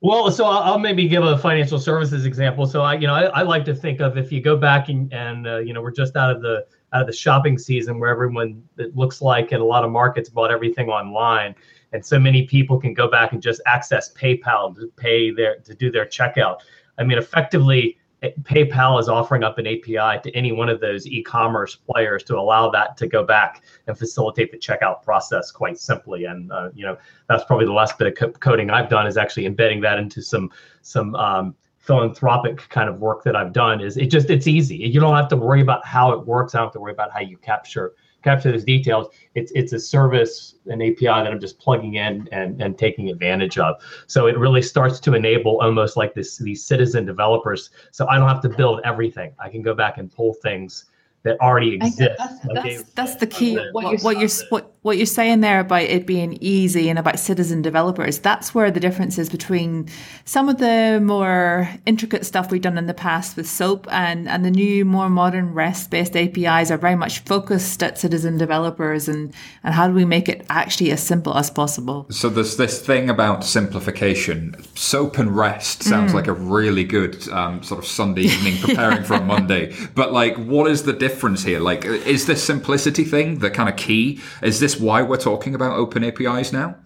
Well, so I'll maybe give a financial services example. So I, you know, I, I like to think of if you go back and, and uh, you know, we're just out of the out of the shopping season where everyone it looks like in a lot of markets bought everything online, and so many people can go back and just access PayPal to pay their to do their checkout. I mean, effectively, PayPal is offering up an API to any one of those e-commerce players to allow that to go back and facilitate the checkout process quite simply. And uh, you know that's probably the last bit of co- coding I've done is actually embedding that into some some um, philanthropic kind of work that I've done. Is it just it's easy. You don't have to worry about how it works. I don't have to worry about how you capture capture those details. It's it's a service, an API that I'm just plugging in and, and taking advantage of. So it really starts to enable almost like this these citizen developers. So I don't have to build everything. I can go back and pull things that already exist. That's, that's, that's, the key. What, what, what you're what, what you're saying there about it being easy and about citizen developers. That's where the difference is between some of the more intricate stuff we've done in the past with SOAP and and the new more modern REST based APIs are very much focused at citizen developers and and how do we make it actually as simple as possible. So there's this thing about simplification. SOAP and REST sounds mm. like a really good um, sort of Sunday *laughs* evening preparing for a Monday. But like, what is the difference? difference here? Like, is this simplicity thing the kind of key? Is this why we're talking about open APIs now?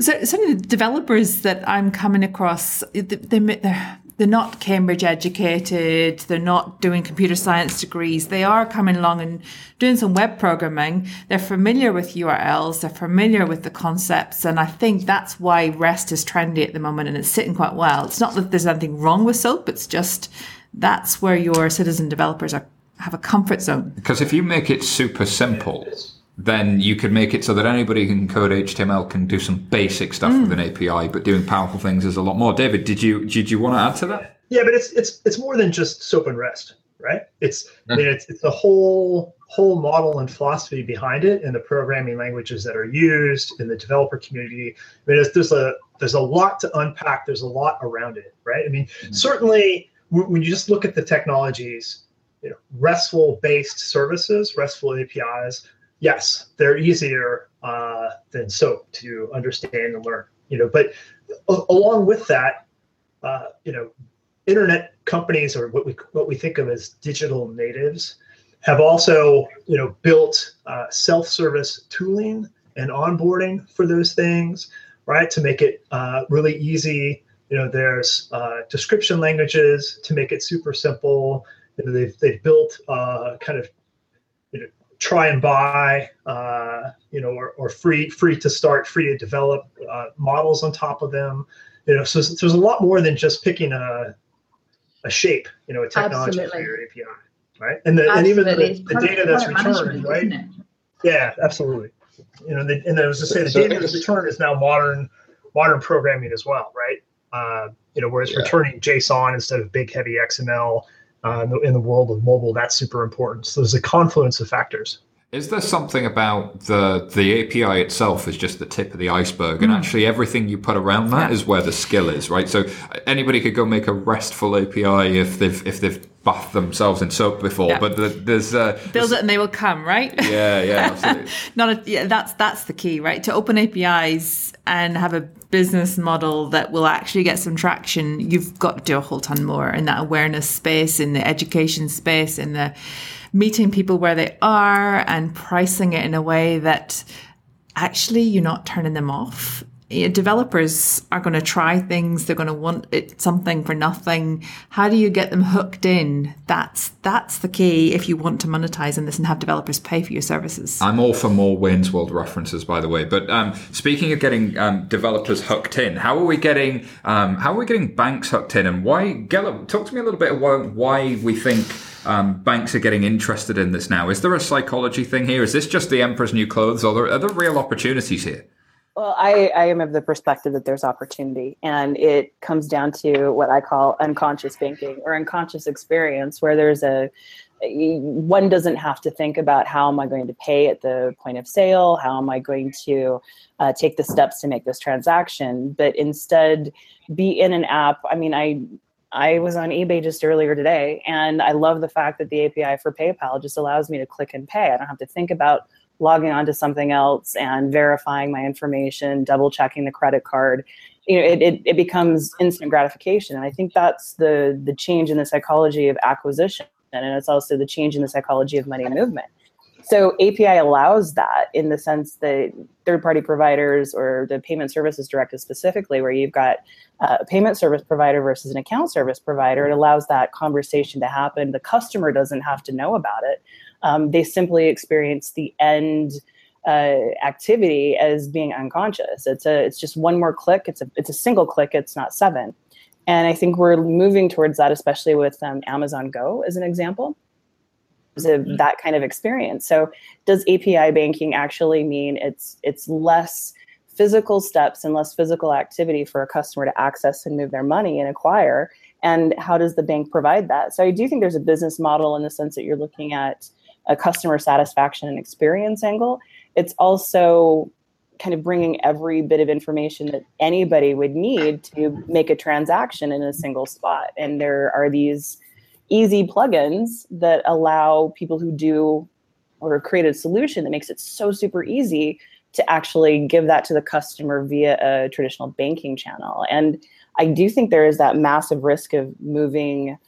So, some of the developers that I'm coming across, they, they're, they're not Cambridge educated, they're not doing computer science degrees. They are coming along and doing some web programming. They're familiar with URLs, they're familiar with the concepts. And I think that's why REST is trendy at the moment and it's sitting quite well. It's not that there's anything wrong with SOAP, it's just that's where your citizen developers are have a comfort zone. Because if you make it super simple, then you could make it so that anybody who can code HTML can do some basic stuff mm. with an API, but doing powerful things is a lot more. David, did you did you want to add to that? Yeah, but it's it's it's more than just SOAP and REST, right? It's I mean it's it's the whole whole model and philosophy behind it, and the programming languages that are used in the developer community. I mean, there's a there's a lot to unpack. There's a lot around it, right? I mean, mm-hmm. certainly when you just look at the technologies you know, RESTful based services, RESTful APIs, yes, they're easier uh, than SOAP to understand and learn. You know, but along with that, uh, you know, internet companies or what we what we think of as digital natives have also you know built uh, self-service tooling and onboarding for those things, right? To make it uh, really easy. You know, there's uh, description languages to make it super simple you know, they've they've built uh, kind of try and buy uh, you know or, or free free to start free to develop uh, models on top of them. You know so, so, there's a lot more than just picking a a shape you know a technology absolutely. for your api right? And the, and even the, the data that's returned right? yeah absolutely. You know the, and I was to say the data that's returned is now modern modern programming as well right? Uh, you know whereas yeah. returning json instead of big heavy xml uh, in, the, in the world of mobile, that's super important. So there's a confluence of factors. Is there something about the the API itself is just the tip of the iceberg, and mm. actually everything you put around that yeah. is where the skill is, right? So anybody could go make a RESTful API if they've if they've bathed themselves in soap before, yeah. but the, there's uh, build there's, it and they will come, right? Yeah, yeah, *laughs* absolutely. Not a, yeah, that's that's the key, right? To open APIs and have a business model that will actually get some traction, you've got to do a whole ton more in that awareness space, in the education space, in the meeting people where they are and pricing it in a way that actually you're not turning them off developers are going to try things they're going to want it something for nothing how do you get them hooked in that's that's the key if you want to monetize in this and have developers pay for your services i'm all for more wayne's world references by the way but um, speaking of getting um, developers hooked in how are we getting um, how are we getting banks hooked in and why Ghela, talk to me a little bit about why we think um, banks are getting interested in this now. Is there a psychology thing here? Is this just the emperor's new clothes, or are there, are there real opportunities here? Well, I, I am of the perspective that there's opportunity, and it comes down to what I call unconscious banking or unconscious experience, where there's a one doesn't have to think about how am I going to pay at the point of sale, how am I going to uh, take the steps to make this transaction, but instead be in an app. I mean, I I was on eBay just earlier today, and I love the fact that the API for PayPal just allows me to click and pay. I don't have to think about logging onto something else and verifying my information, double checking the credit card. you know, it, it, it becomes instant gratification. And I think that's the the change in the psychology of acquisition, and it's also the change in the psychology of money movement. So API allows that in the sense that third-party providers or the payment services directive specifically, where you've got uh, a payment service provider versus an account service provider, it allows that conversation to happen. The customer doesn't have to know about it. Um, they simply experience the end uh, activity as being unconscious. It's a it's just one more click. It's a it's a single click. It's not seven. And I think we're moving towards that, especially with um, Amazon Go as an example mm-hmm. that kind of experience. So, does API banking actually mean it's it's less physical steps and less physical activity for a customer to access and move their money and acquire? And how does the bank provide that? So, I do think there's a business model in the sense that you're looking at a customer satisfaction and experience angle it's also kind of bringing every bit of information that anybody would need to make a transaction in a single spot. And there are these easy plugins that allow people who do or create a solution that makes it so super easy to actually give that to the customer via a traditional banking channel. And I do think there is that massive risk of moving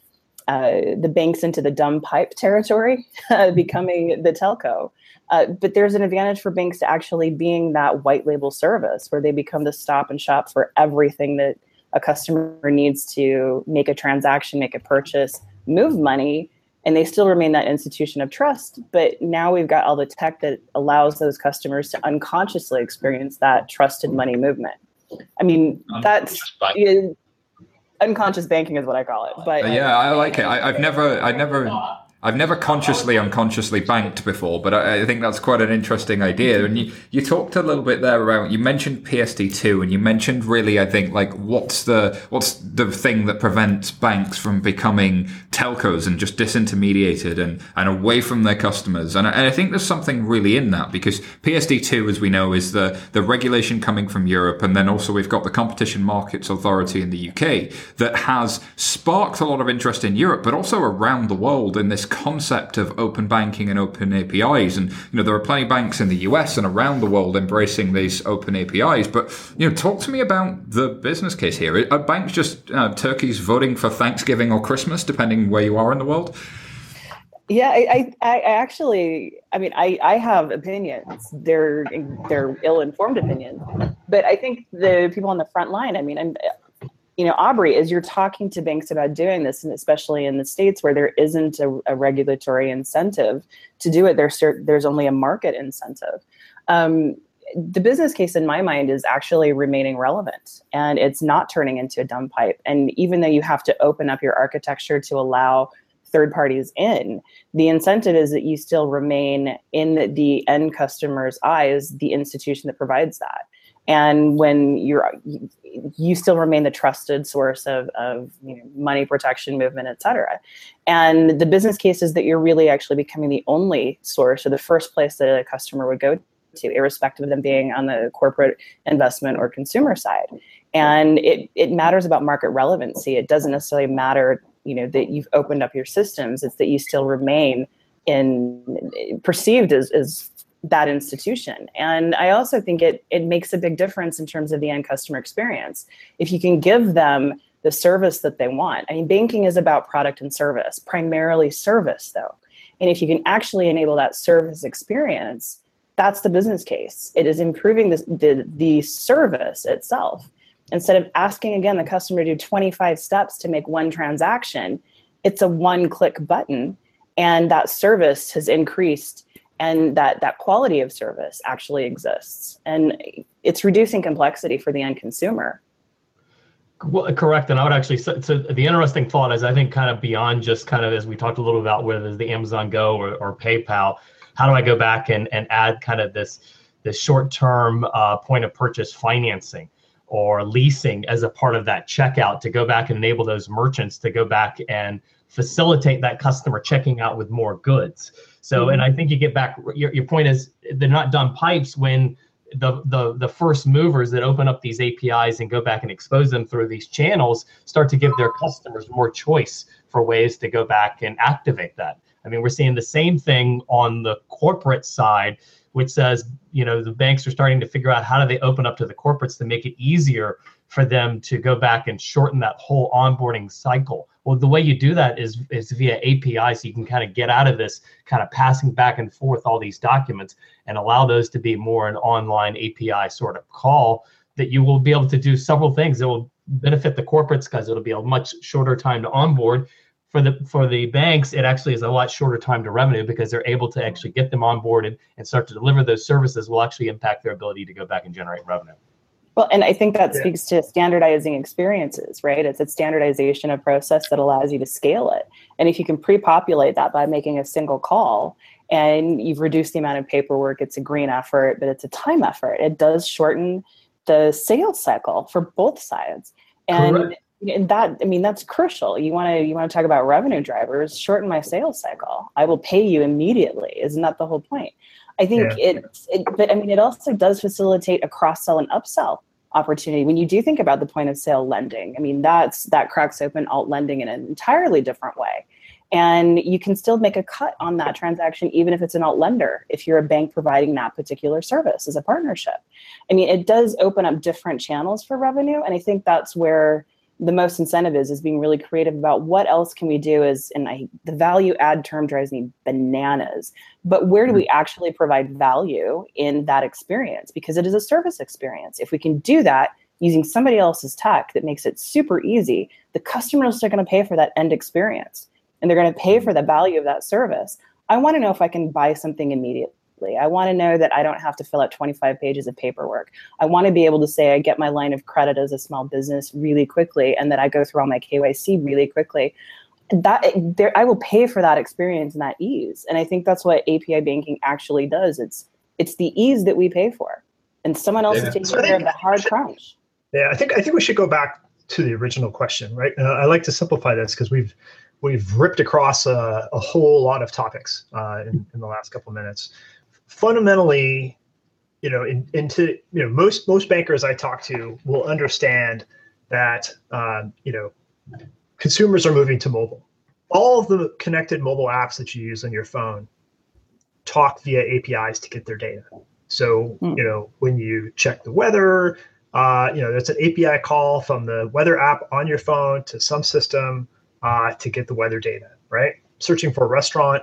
uh, the banks into the dumb pipe territory, *laughs* becoming the telco. Uh, but there's an advantage for banks to actually being that white label service where they become the stop and shop for everything that a customer needs to make a transaction, make a purchase, move money, and they still remain that institution of trust. But now we've got all the tech that allows those customers to unconsciously experience that trusted money movement. I mean, that's unconscious banking is what I call it. But yeah, I like it. I, have never, I never I've never consciously unconsciously banked before, but I, I, think that's quite an interesting idea. And you, you talked a little bit there about you mentioned PSD2, and you mentioned really, I think, like what's the what's the thing that prevents banks from becoming telcos and just disintermediated and, and away from their customers. And I, and I think there's something really in that because PSD2, as we know, is the the regulation coming from Europe, and then also we've got the Competition Markets Authority in the UK that has sparked a lot of interest in Europe, but also around the world in this concept of open banking and open APIs. And you know, there are plenty of banks in the US and around the world embracing these open APIs. But you know, talk to me about the business case here. Are banks just uh, turkeys voting for Thanksgiving or Christmas, depending where you are in the world? Yeah, I, I, I, actually, I mean, I, I have opinions. They're they're ill-informed opinions, but I think the people on the front line. I mean, I'm you know, Aubrey, as you're talking to banks about doing this, and especially in the states where there isn't a, a regulatory incentive to do it, there's there's only a market incentive. Um, the business case in my mind is actually remaining relevant and it's not turning into a dumb pipe. And even though you have to open up your architecture to allow third parties in, the incentive is that you still remain in the end customer's eyes, the institution that provides that and when you're you still remain the trusted source of, of you know, money protection movement et cetera. And the business case is that you're really actually becoming the only source or the first place that a customer would go to irrespective of them being on the corporate investment or consumer side. And it, it matters about market relevancy. It doesn't necessarily matter you know that you've opened up your systems. It's that you still remain in perceived as, as that institution. And I also think it it makes a big difference in terms of the end customer experience. If you can give them the service that they want. I mean, banking is about product and service, primarily service though. And if you can actually enable that service experience, that's the business case. It is improving the, the, the service itself. Instead of asking again the customer to do 25 steps to make one transaction, it's a one click button. And that service has increased and that that quality of service actually exists. And it's reducing complexity for the end consumer. Well, correct. And i would actually so, so, the interesting thought is i think kind of beyond just kind of as we talked a little about whether the amazon go or, or paypal how do i go back and, and add kind of this this short-term uh, point of purchase financing or leasing as a part of that checkout to go back and enable those merchants to go back and facilitate that customer checking out with more goods so, and hmm. I think you get back. Your, your point is they're not dumb pipes when the, the the first movers that open up these APIs and go back and expose them through these channels start to give their customers more choice for ways to go back and activate that. I mean, we're seeing the same thing on the corporate side which says, you know, the banks are starting to figure out how do they open up to the corporates to make it easier for them to go back and shorten that whole onboarding cycle. Well, the way you do that is is via API, so you can kind of get out of this kind of passing back and forth all these documents and allow those to be more an online API sort of call that you will be able to do several things that will benefit the corporates because it'll be a much shorter time to onboard for the for the banks, it actually is a lot shorter time to revenue because they're able to actually get them onboarded and start to deliver those services will actually impact their ability to go back and generate revenue. Well, and I think that yeah. speaks to standardizing experiences, right? It's a standardization of process that allows you to scale it. And if you can pre-populate that by making a single call and you've reduced the amount of paperwork, it's a green effort, but it's a time effort. It does shorten the sales cycle for both sides. And Correct and that i mean that's crucial. You want to you want to talk about revenue drivers shorten my sales cycle. I will pay you immediately isn't that the whole point? I think yeah. it, it but i mean it also does facilitate a cross sell and upsell opportunity. When you do think about the point of sale lending i mean that's that cracks open alt lending in an entirely different way. And you can still make a cut on that transaction even if it's an alt lender if you're a bank providing that particular service as a partnership. I mean it does open up different channels for revenue and i think that's where the most incentive is is being really creative about what else can we do is and I the value add term drives me bananas. But where do we mm-hmm. actually provide value in that experience? Because it is a service experience. If we can do that using somebody else's tech that makes it super easy, the customers are going to pay for that end experience and they're going to pay for the value of that service. I want to know if I can buy something immediately I want to know that I don't have to fill out 25 pages of paperwork. I want to be able to say I get my line of credit as a small business really quickly and that I go through all my KYC really quickly. That there I will pay for that experience and that ease. And I think that's what API banking actually does. It's it's the ease that we pay for. And someone else yeah. is taking so care of the hard should, crunch. Yeah, I think I think we should go back to the original question, right? And I like to simplify this because we've we've ripped across a, a, whole lot of topics uh, in, in the last couple of minutes fundamentally, you know, in, into you know most most bankers I talk to will understand that um, you know consumers are moving to mobile. All of the connected mobile apps that you use on your phone talk via APIs to get their data. So mm. you know when you check the weather, uh, you know there's an API call from the weather app on your phone to some system uh, to get the weather data. Right? Searching for a restaurant,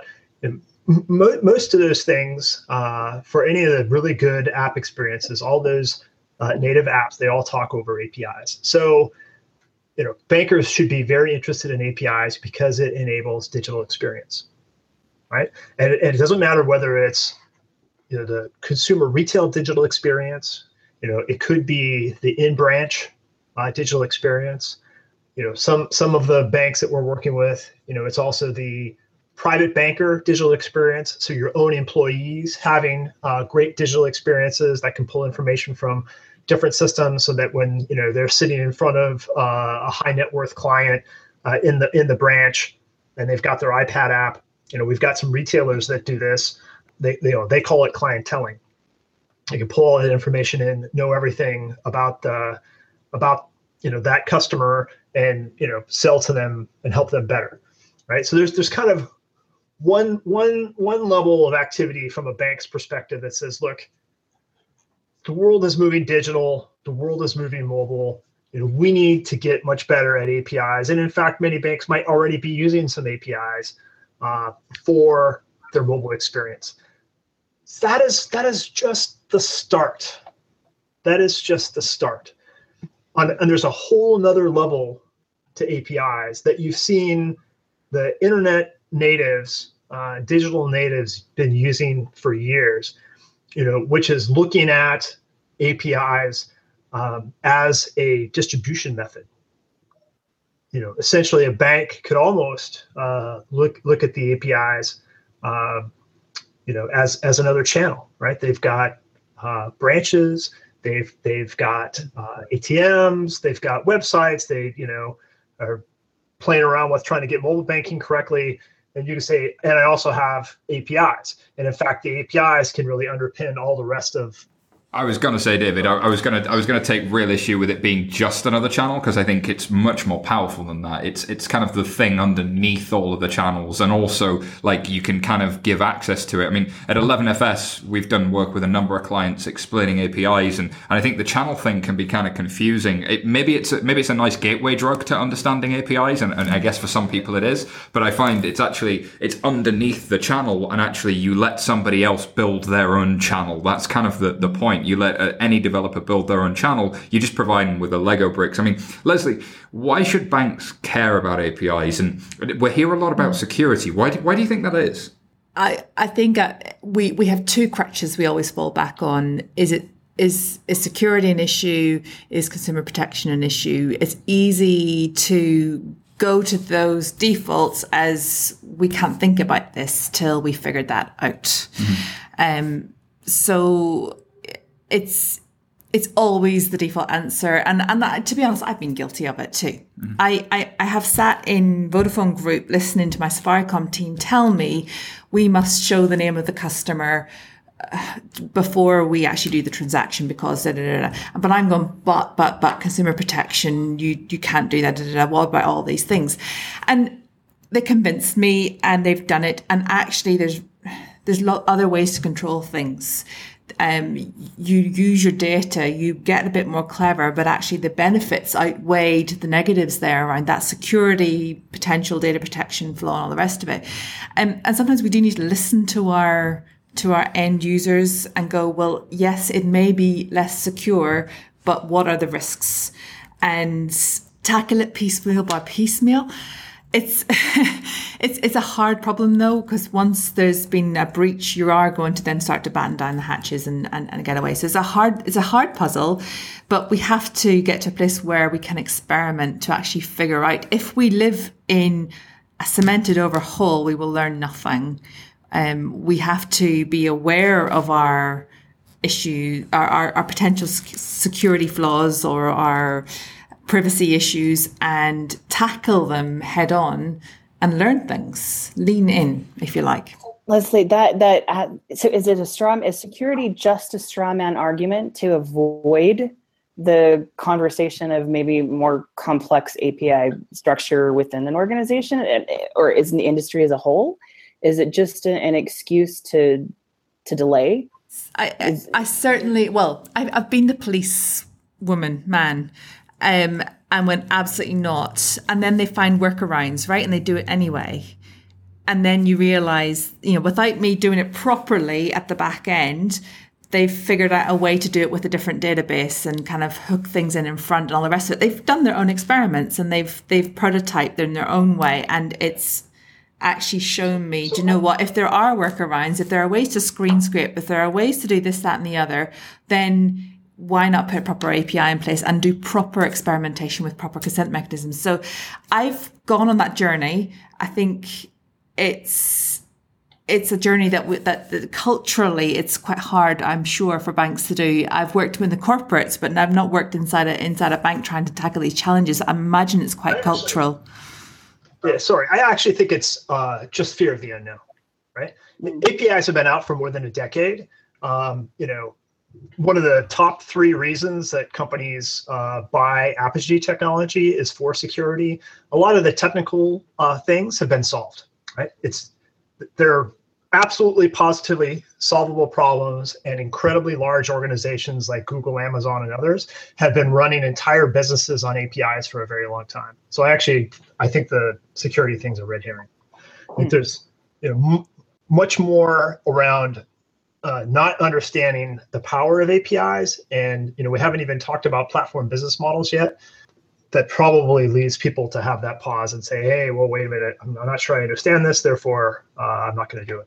mo- most of those things uh, for any of the really good app experiences, all those uh, native apps, they all talk over APIs. So, you know, bankers should be very interested in APIs because it enables digital experience, right? And it, and it doesn't matter whether it's you know the consumer retail digital experience. You know, it could be the in-branch uh, digital experience. You know, some some of the banks that we're working with, you know, it's also the private banker digital experience. So your own employees having uh, great digital experiences that can pull information from different systems, so that when you know they're sitting in front of uh, a high net worth client uh, in the in the branch, and they've got their iPad app. You know, we've got some retailers that do this. They they, you know, they call it clienteling. You can pull all that information in, know everything about the about you know that customer, and you know sell to them and help them better right? So there's there's kind of one one one level of activity from a bank's perspective that says, look, the world is moving digital, the world is moving mobile. You know, we need to get much better at APIs, and in fact, many banks might already be using some APIs uh, for their mobile experience. That is that is just the start. That is just the start. On, and there's a whole another level to APIs that you've seen the internet natives, uh, digital natives, been using for years. You know, which is looking at APIs um, as a distribution method. You know, essentially, a bank could almost uh, look look at the APIs, uh, you know, as as another channel, right? They've got uh, branches, they've they've got uh, ATMs, they've got websites, they you know are playing around with trying to get mobile banking correctly and you can say, and I also have APIs. And in fact, the APIs can really underpin all the rest of I was going to say, David, I, I was going to I was going to take real issue with it being just another channel because I think it's much more powerful than that. It's it's kind of the thing underneath all of the channels, and also like you can kind of give access to it. I mean, at 11FS, we've done work with a number of clients explaining APIs, and, and I think the channel thing can be kind of confusing. It, maybe it's a, maybe it's a nice gateway drug to understanding APIs, and, and I guess for some people it is. But I find it's actually it's underneath the channel, and actually you let somebody else build their own channel. That's kind of the the point you let uh, any developer build their own channel. You just provide them with the Lego bricks. I mean, Leslie, why should banks care about APIs? And we hear a lot about security. Why do, why do you think that is? I, I think uh, we, we have two crutches we always fall back on. Is it is is security an issue? Is consumer protection an issue? It's easy to go to those defaults as we can't think about this till we figured that out. Mm-hmm. Um, so it's it's always the default answer. And and that, to be honest, I've been guilty of it too. Mm-hmm. I, I, I have sat in Vodafone Group listening to my Safaricom team tell me we must show the name of the customer uh, before we actually do the transaction because da, da, da, but I'm going but but but consumer protection you you can't do that da, da, da, what about all these things and they convinced me and they've done it and actually there's there's lot other ways to control things um, you use your data, you get a bit more clever, but actually the benefits outweighed the negatives there around that security, potential data protection flaw, and all the rest of it. Um, and sometimes we do need to listen to our to our end users and go, well, yes, it may be less secure, but what are the risks? And tackle it piecemeal by piecemeal it's *laughs* it's it's a hard problem though because once there's been a breach you are going to then start to batten down the hatches and, and, and get away. So it's a hard it's a hard puzzle but we have to get to a place where we can experiment to actually figure out. If we live in a cemented over hull we will learn nothing. Um, we have to be aware of our issue our, our, our potential security flaws or our privacy issues and tackle them head on and learn things, lean in, if you like. Leslie, that that uh, so is it a straw? Is security just a straw man argument to avoid the conversation of maybe more complex API structure within an organization, or is in the industry as a whole? Is it just an excuse to to delay? I, I, I certainly well, I've, I've been the police woman man um, and went, absolutely not. And then they find workarounds, right? And they do it anyway. And then you realize, you know, without me doing it properly at the back end, they've figured out a way to do it with a different database and kind of hook things in in front and all the rest of it. They've done their own experiments and they've they've prototyped in their own way, and it's actually shown me. Do you know what? If there are workarounds, if there are ways to screen scrape, if there are ways to do this, that, and the other, then why not put a proper API in place and do proper experimentation with proper consent mechanisms? So I've gone on that journey. I think it's it's a journey that, we, that, that culturally it's quite hard, I'm sure, for banks to do. I've worked with the corporates, but I've not worked inside a inside a bank trying to tackle these challenges. I imagine it's quite cultural. Yeah, sorry. I actually think it's uh, just fear of the unknown, right? Mm. APIs have been out for more than a decade. Um, you know, one of the top three reasons that companies uh, buy Apigee technology is for security. A lot of the technical uh, things have been solved. Right? It's they're absolutely positively solvable problems, and incredibly large organizations like Google, Amazon, and others have been running entire businesses on APIs for a very long time. So I actually I think the security things are red herring. Mm. There's you know m- much more around uh, not understanding the power of APIs, and you know we haven't even talked about platform business models yet. That probably leads people to have that pause and say, "Hey, well, wait a minute, I'm, I'm not sure I understand this, therefore uh, I'm not going to do it."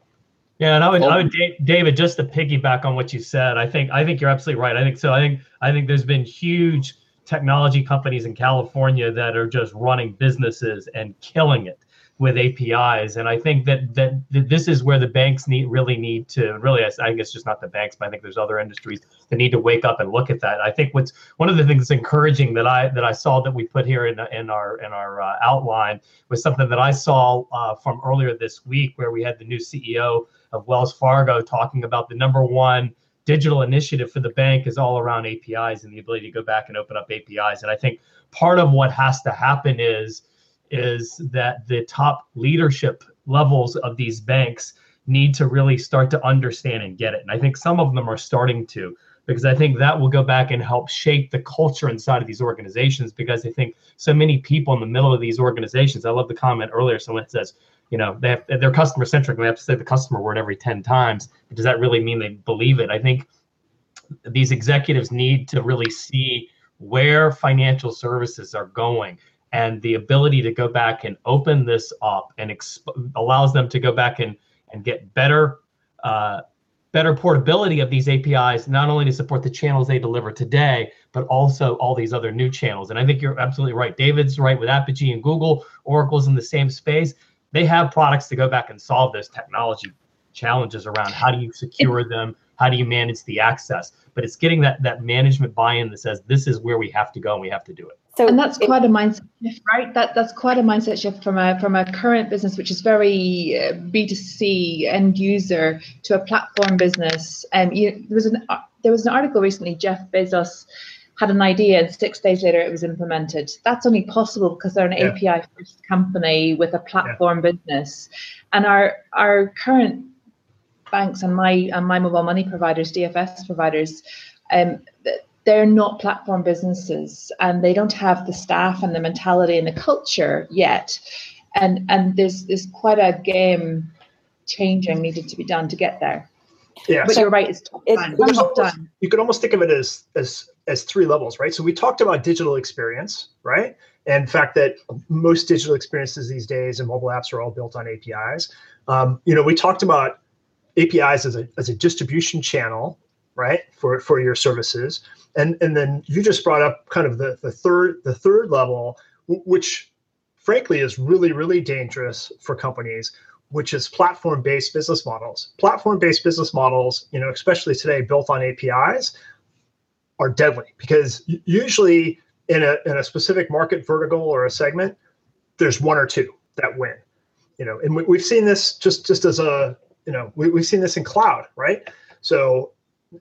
Yeah, and I would, I would, David, just to piggyback on what you said, I think, I think you're absolutely right. I think so. I think, I think there's been huge technology companies in California that are just running businesses and killing it with APIs. And I think that, that that this is where the banks need really need to really I guess just not the banks, but I think there's other industries that need to wake up and look at that. I think what's one of the things encouraging that I that I saw that we put here in in our in our uh, outline was something that I saw uh, from earlier this week where we had the new CEO of Wells Fargo talking about the number one digital initiative for the bank is all around APIs and the ability to go back and open up APIs. And I think part of what has to happen is is that the top leadership levels of these banks need to really start to understand and get it. And I think some of them are starting to because I think that will go back and help shape the culture inside of these organizations. Because I think so many people in the middle of these organizations. I love the comment earlier. Someone says, you know, they have, they're customer centric. and They have to say the customer word every ten times. Does that really mean they believe it? I think these executives need to really see where financial services are going and the ability to go back and open this up and exp- allows them to go back and and get better uh, better portability of these APIs, not only to support the channels they deliver today, but also all these other new channels. And I think you're absolutely right. David's right with Apigee and Google. Oracle's in the same space. They have products to go back and solve those technology challenges around how do you secure them, how do you manage the access. But it's getting that that management buy-in that says this is where we have to go and we have to do it. So and that's quite a mindset shift, right? That that's quite a mindset shift from a from a current business, which is very uh, B two C end user, to a platform business. And um, you, there was an uh, there was an article recently. Jeff Bezos had an idea, and six days later it was implemented. That's only possible because they're an yeah. API first company with a platform yeah. business, and our our current banks and my and my mobile money providers, DFS providers. Um, they're not platform businesses and they don't have the staff and the mentality and the culture yet and and there's there's quite a game changing needed to be done to get there yeah but so you're right it's top down. It's top down. you could almost think of it as as as three levels right so we talked about digital experience right and the fact that most digital experiences these days and mobile apps are all built on apis um, you know we talked about apis as a, as a distribution channel right for for your services. And and then you just brought up kind of the the third the third level which frankly is really really dangerous for companies which is platform based business models. Platform based business models you know especially today built on apis are deadly because usually in a in a specific market vertical or a segment there's one or two that win. You know and we, have seen this just just as a you know we, we've seen this in cloud right so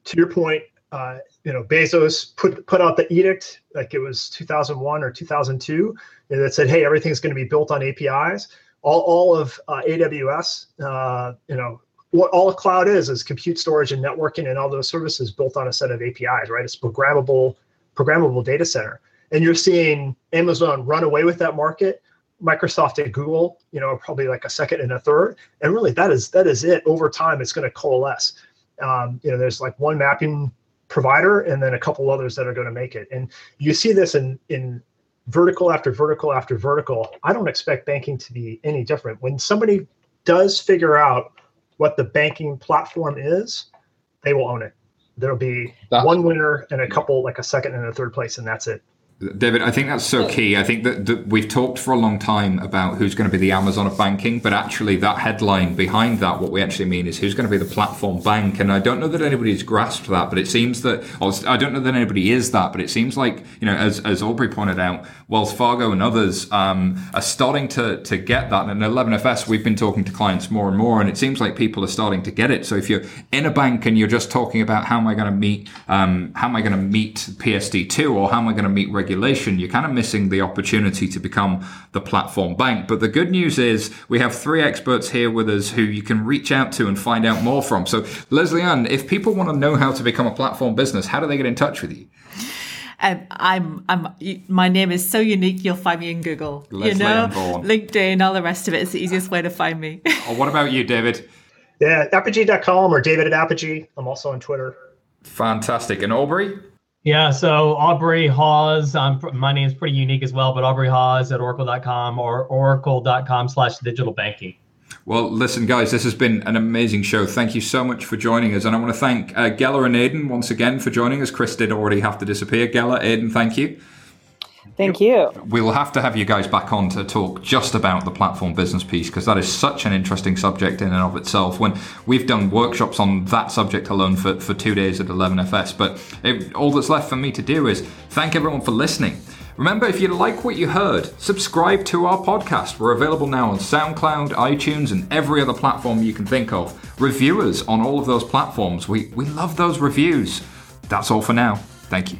to your point uh, you know, Bezos put put out the edict, like it was 2001 or 2002, that said, "Hey, everything's going to be built on APIs." All, all of uh, AWS, uh, you know, what all cloud is is compute, storage, and networking, and all those services built on a set of APIs, right? It's programmable, programmable data center, and you're seeing Amazon run away with that market. Microsoft and Google, you know, probably like a second and a third, and really that is that is it. Over time, it's going to coalesce. Um, you know, there's like one mapping provider and then a couple others that are going to make it. And you see this in in vertical after vertical after vertical. I don't expect banking to be any different. When somebody does figure out what the banking platform is, they will own it. There'll be one winner and a couple like a second and a third place and that's it. David, I think that's so key. I think that, that, we've talked for a long time about who's going to be the Amazon of banking, but actually, that headline behind that, what we actually mean is who's going to be the platform bank. And I don't know that anybody's grasped that, but it seems that, I don't know that anybody is that, but it seems like, you know, as, as Aubrey pointed out, Wells Fargo and others um, are starting to, to get that. And in 11FS, we've been talking to clients more and more, and it seems like people are starting to get it. So if you're in a bank and you're just talking about how am I going to meet, um, how am I going to meet PSD2 or how am I going to meet regulation, you're kind of missing the opportunity to become the platform bank. But the good news is we have three experts here with us who you can reach out to and find out more from. So, Leslie Ann, if people want to know how to become a platform business, how do they get in touch with you? Um, I'm, I'm, my name is so unique. You'll find me in Google, Leslie you know, LinkedIn, all the rest of it. It's the easiest way to find me. *laughs* oh, what about you, David? Yeah, apigee.com or David at Apigee. I'm also on Twitter. Fantastic. And Aubrey? Yeah, so Aubrey Hawes, um, my name is pretty unique as well, but Aubrey Hawes at oracle.com or oracle.com slash digital banking. Well, listen, guys, this has been an amazing show. Thank you so much for joining us. And I want to thank uh, Ghela and Aidan once again for joining us. Chris did already have to disappear. Ghela, Aidan, thank you. Thank you. We will have to have you guys back on to talk just about the platform business piece because that is such an interesting subject in and of itself. When we've done workshops on that subject alone for, for two days at 11FS, but it, all that's left for me to do is thank everyone for listening. Remember, if you like what you heard, subscribe to our podcast. We're available now on SoundCloud, iTunes, and every other platform you can think of. Reviewers on all of those platforms. We, we love those reviews. That's all for now. Thank you.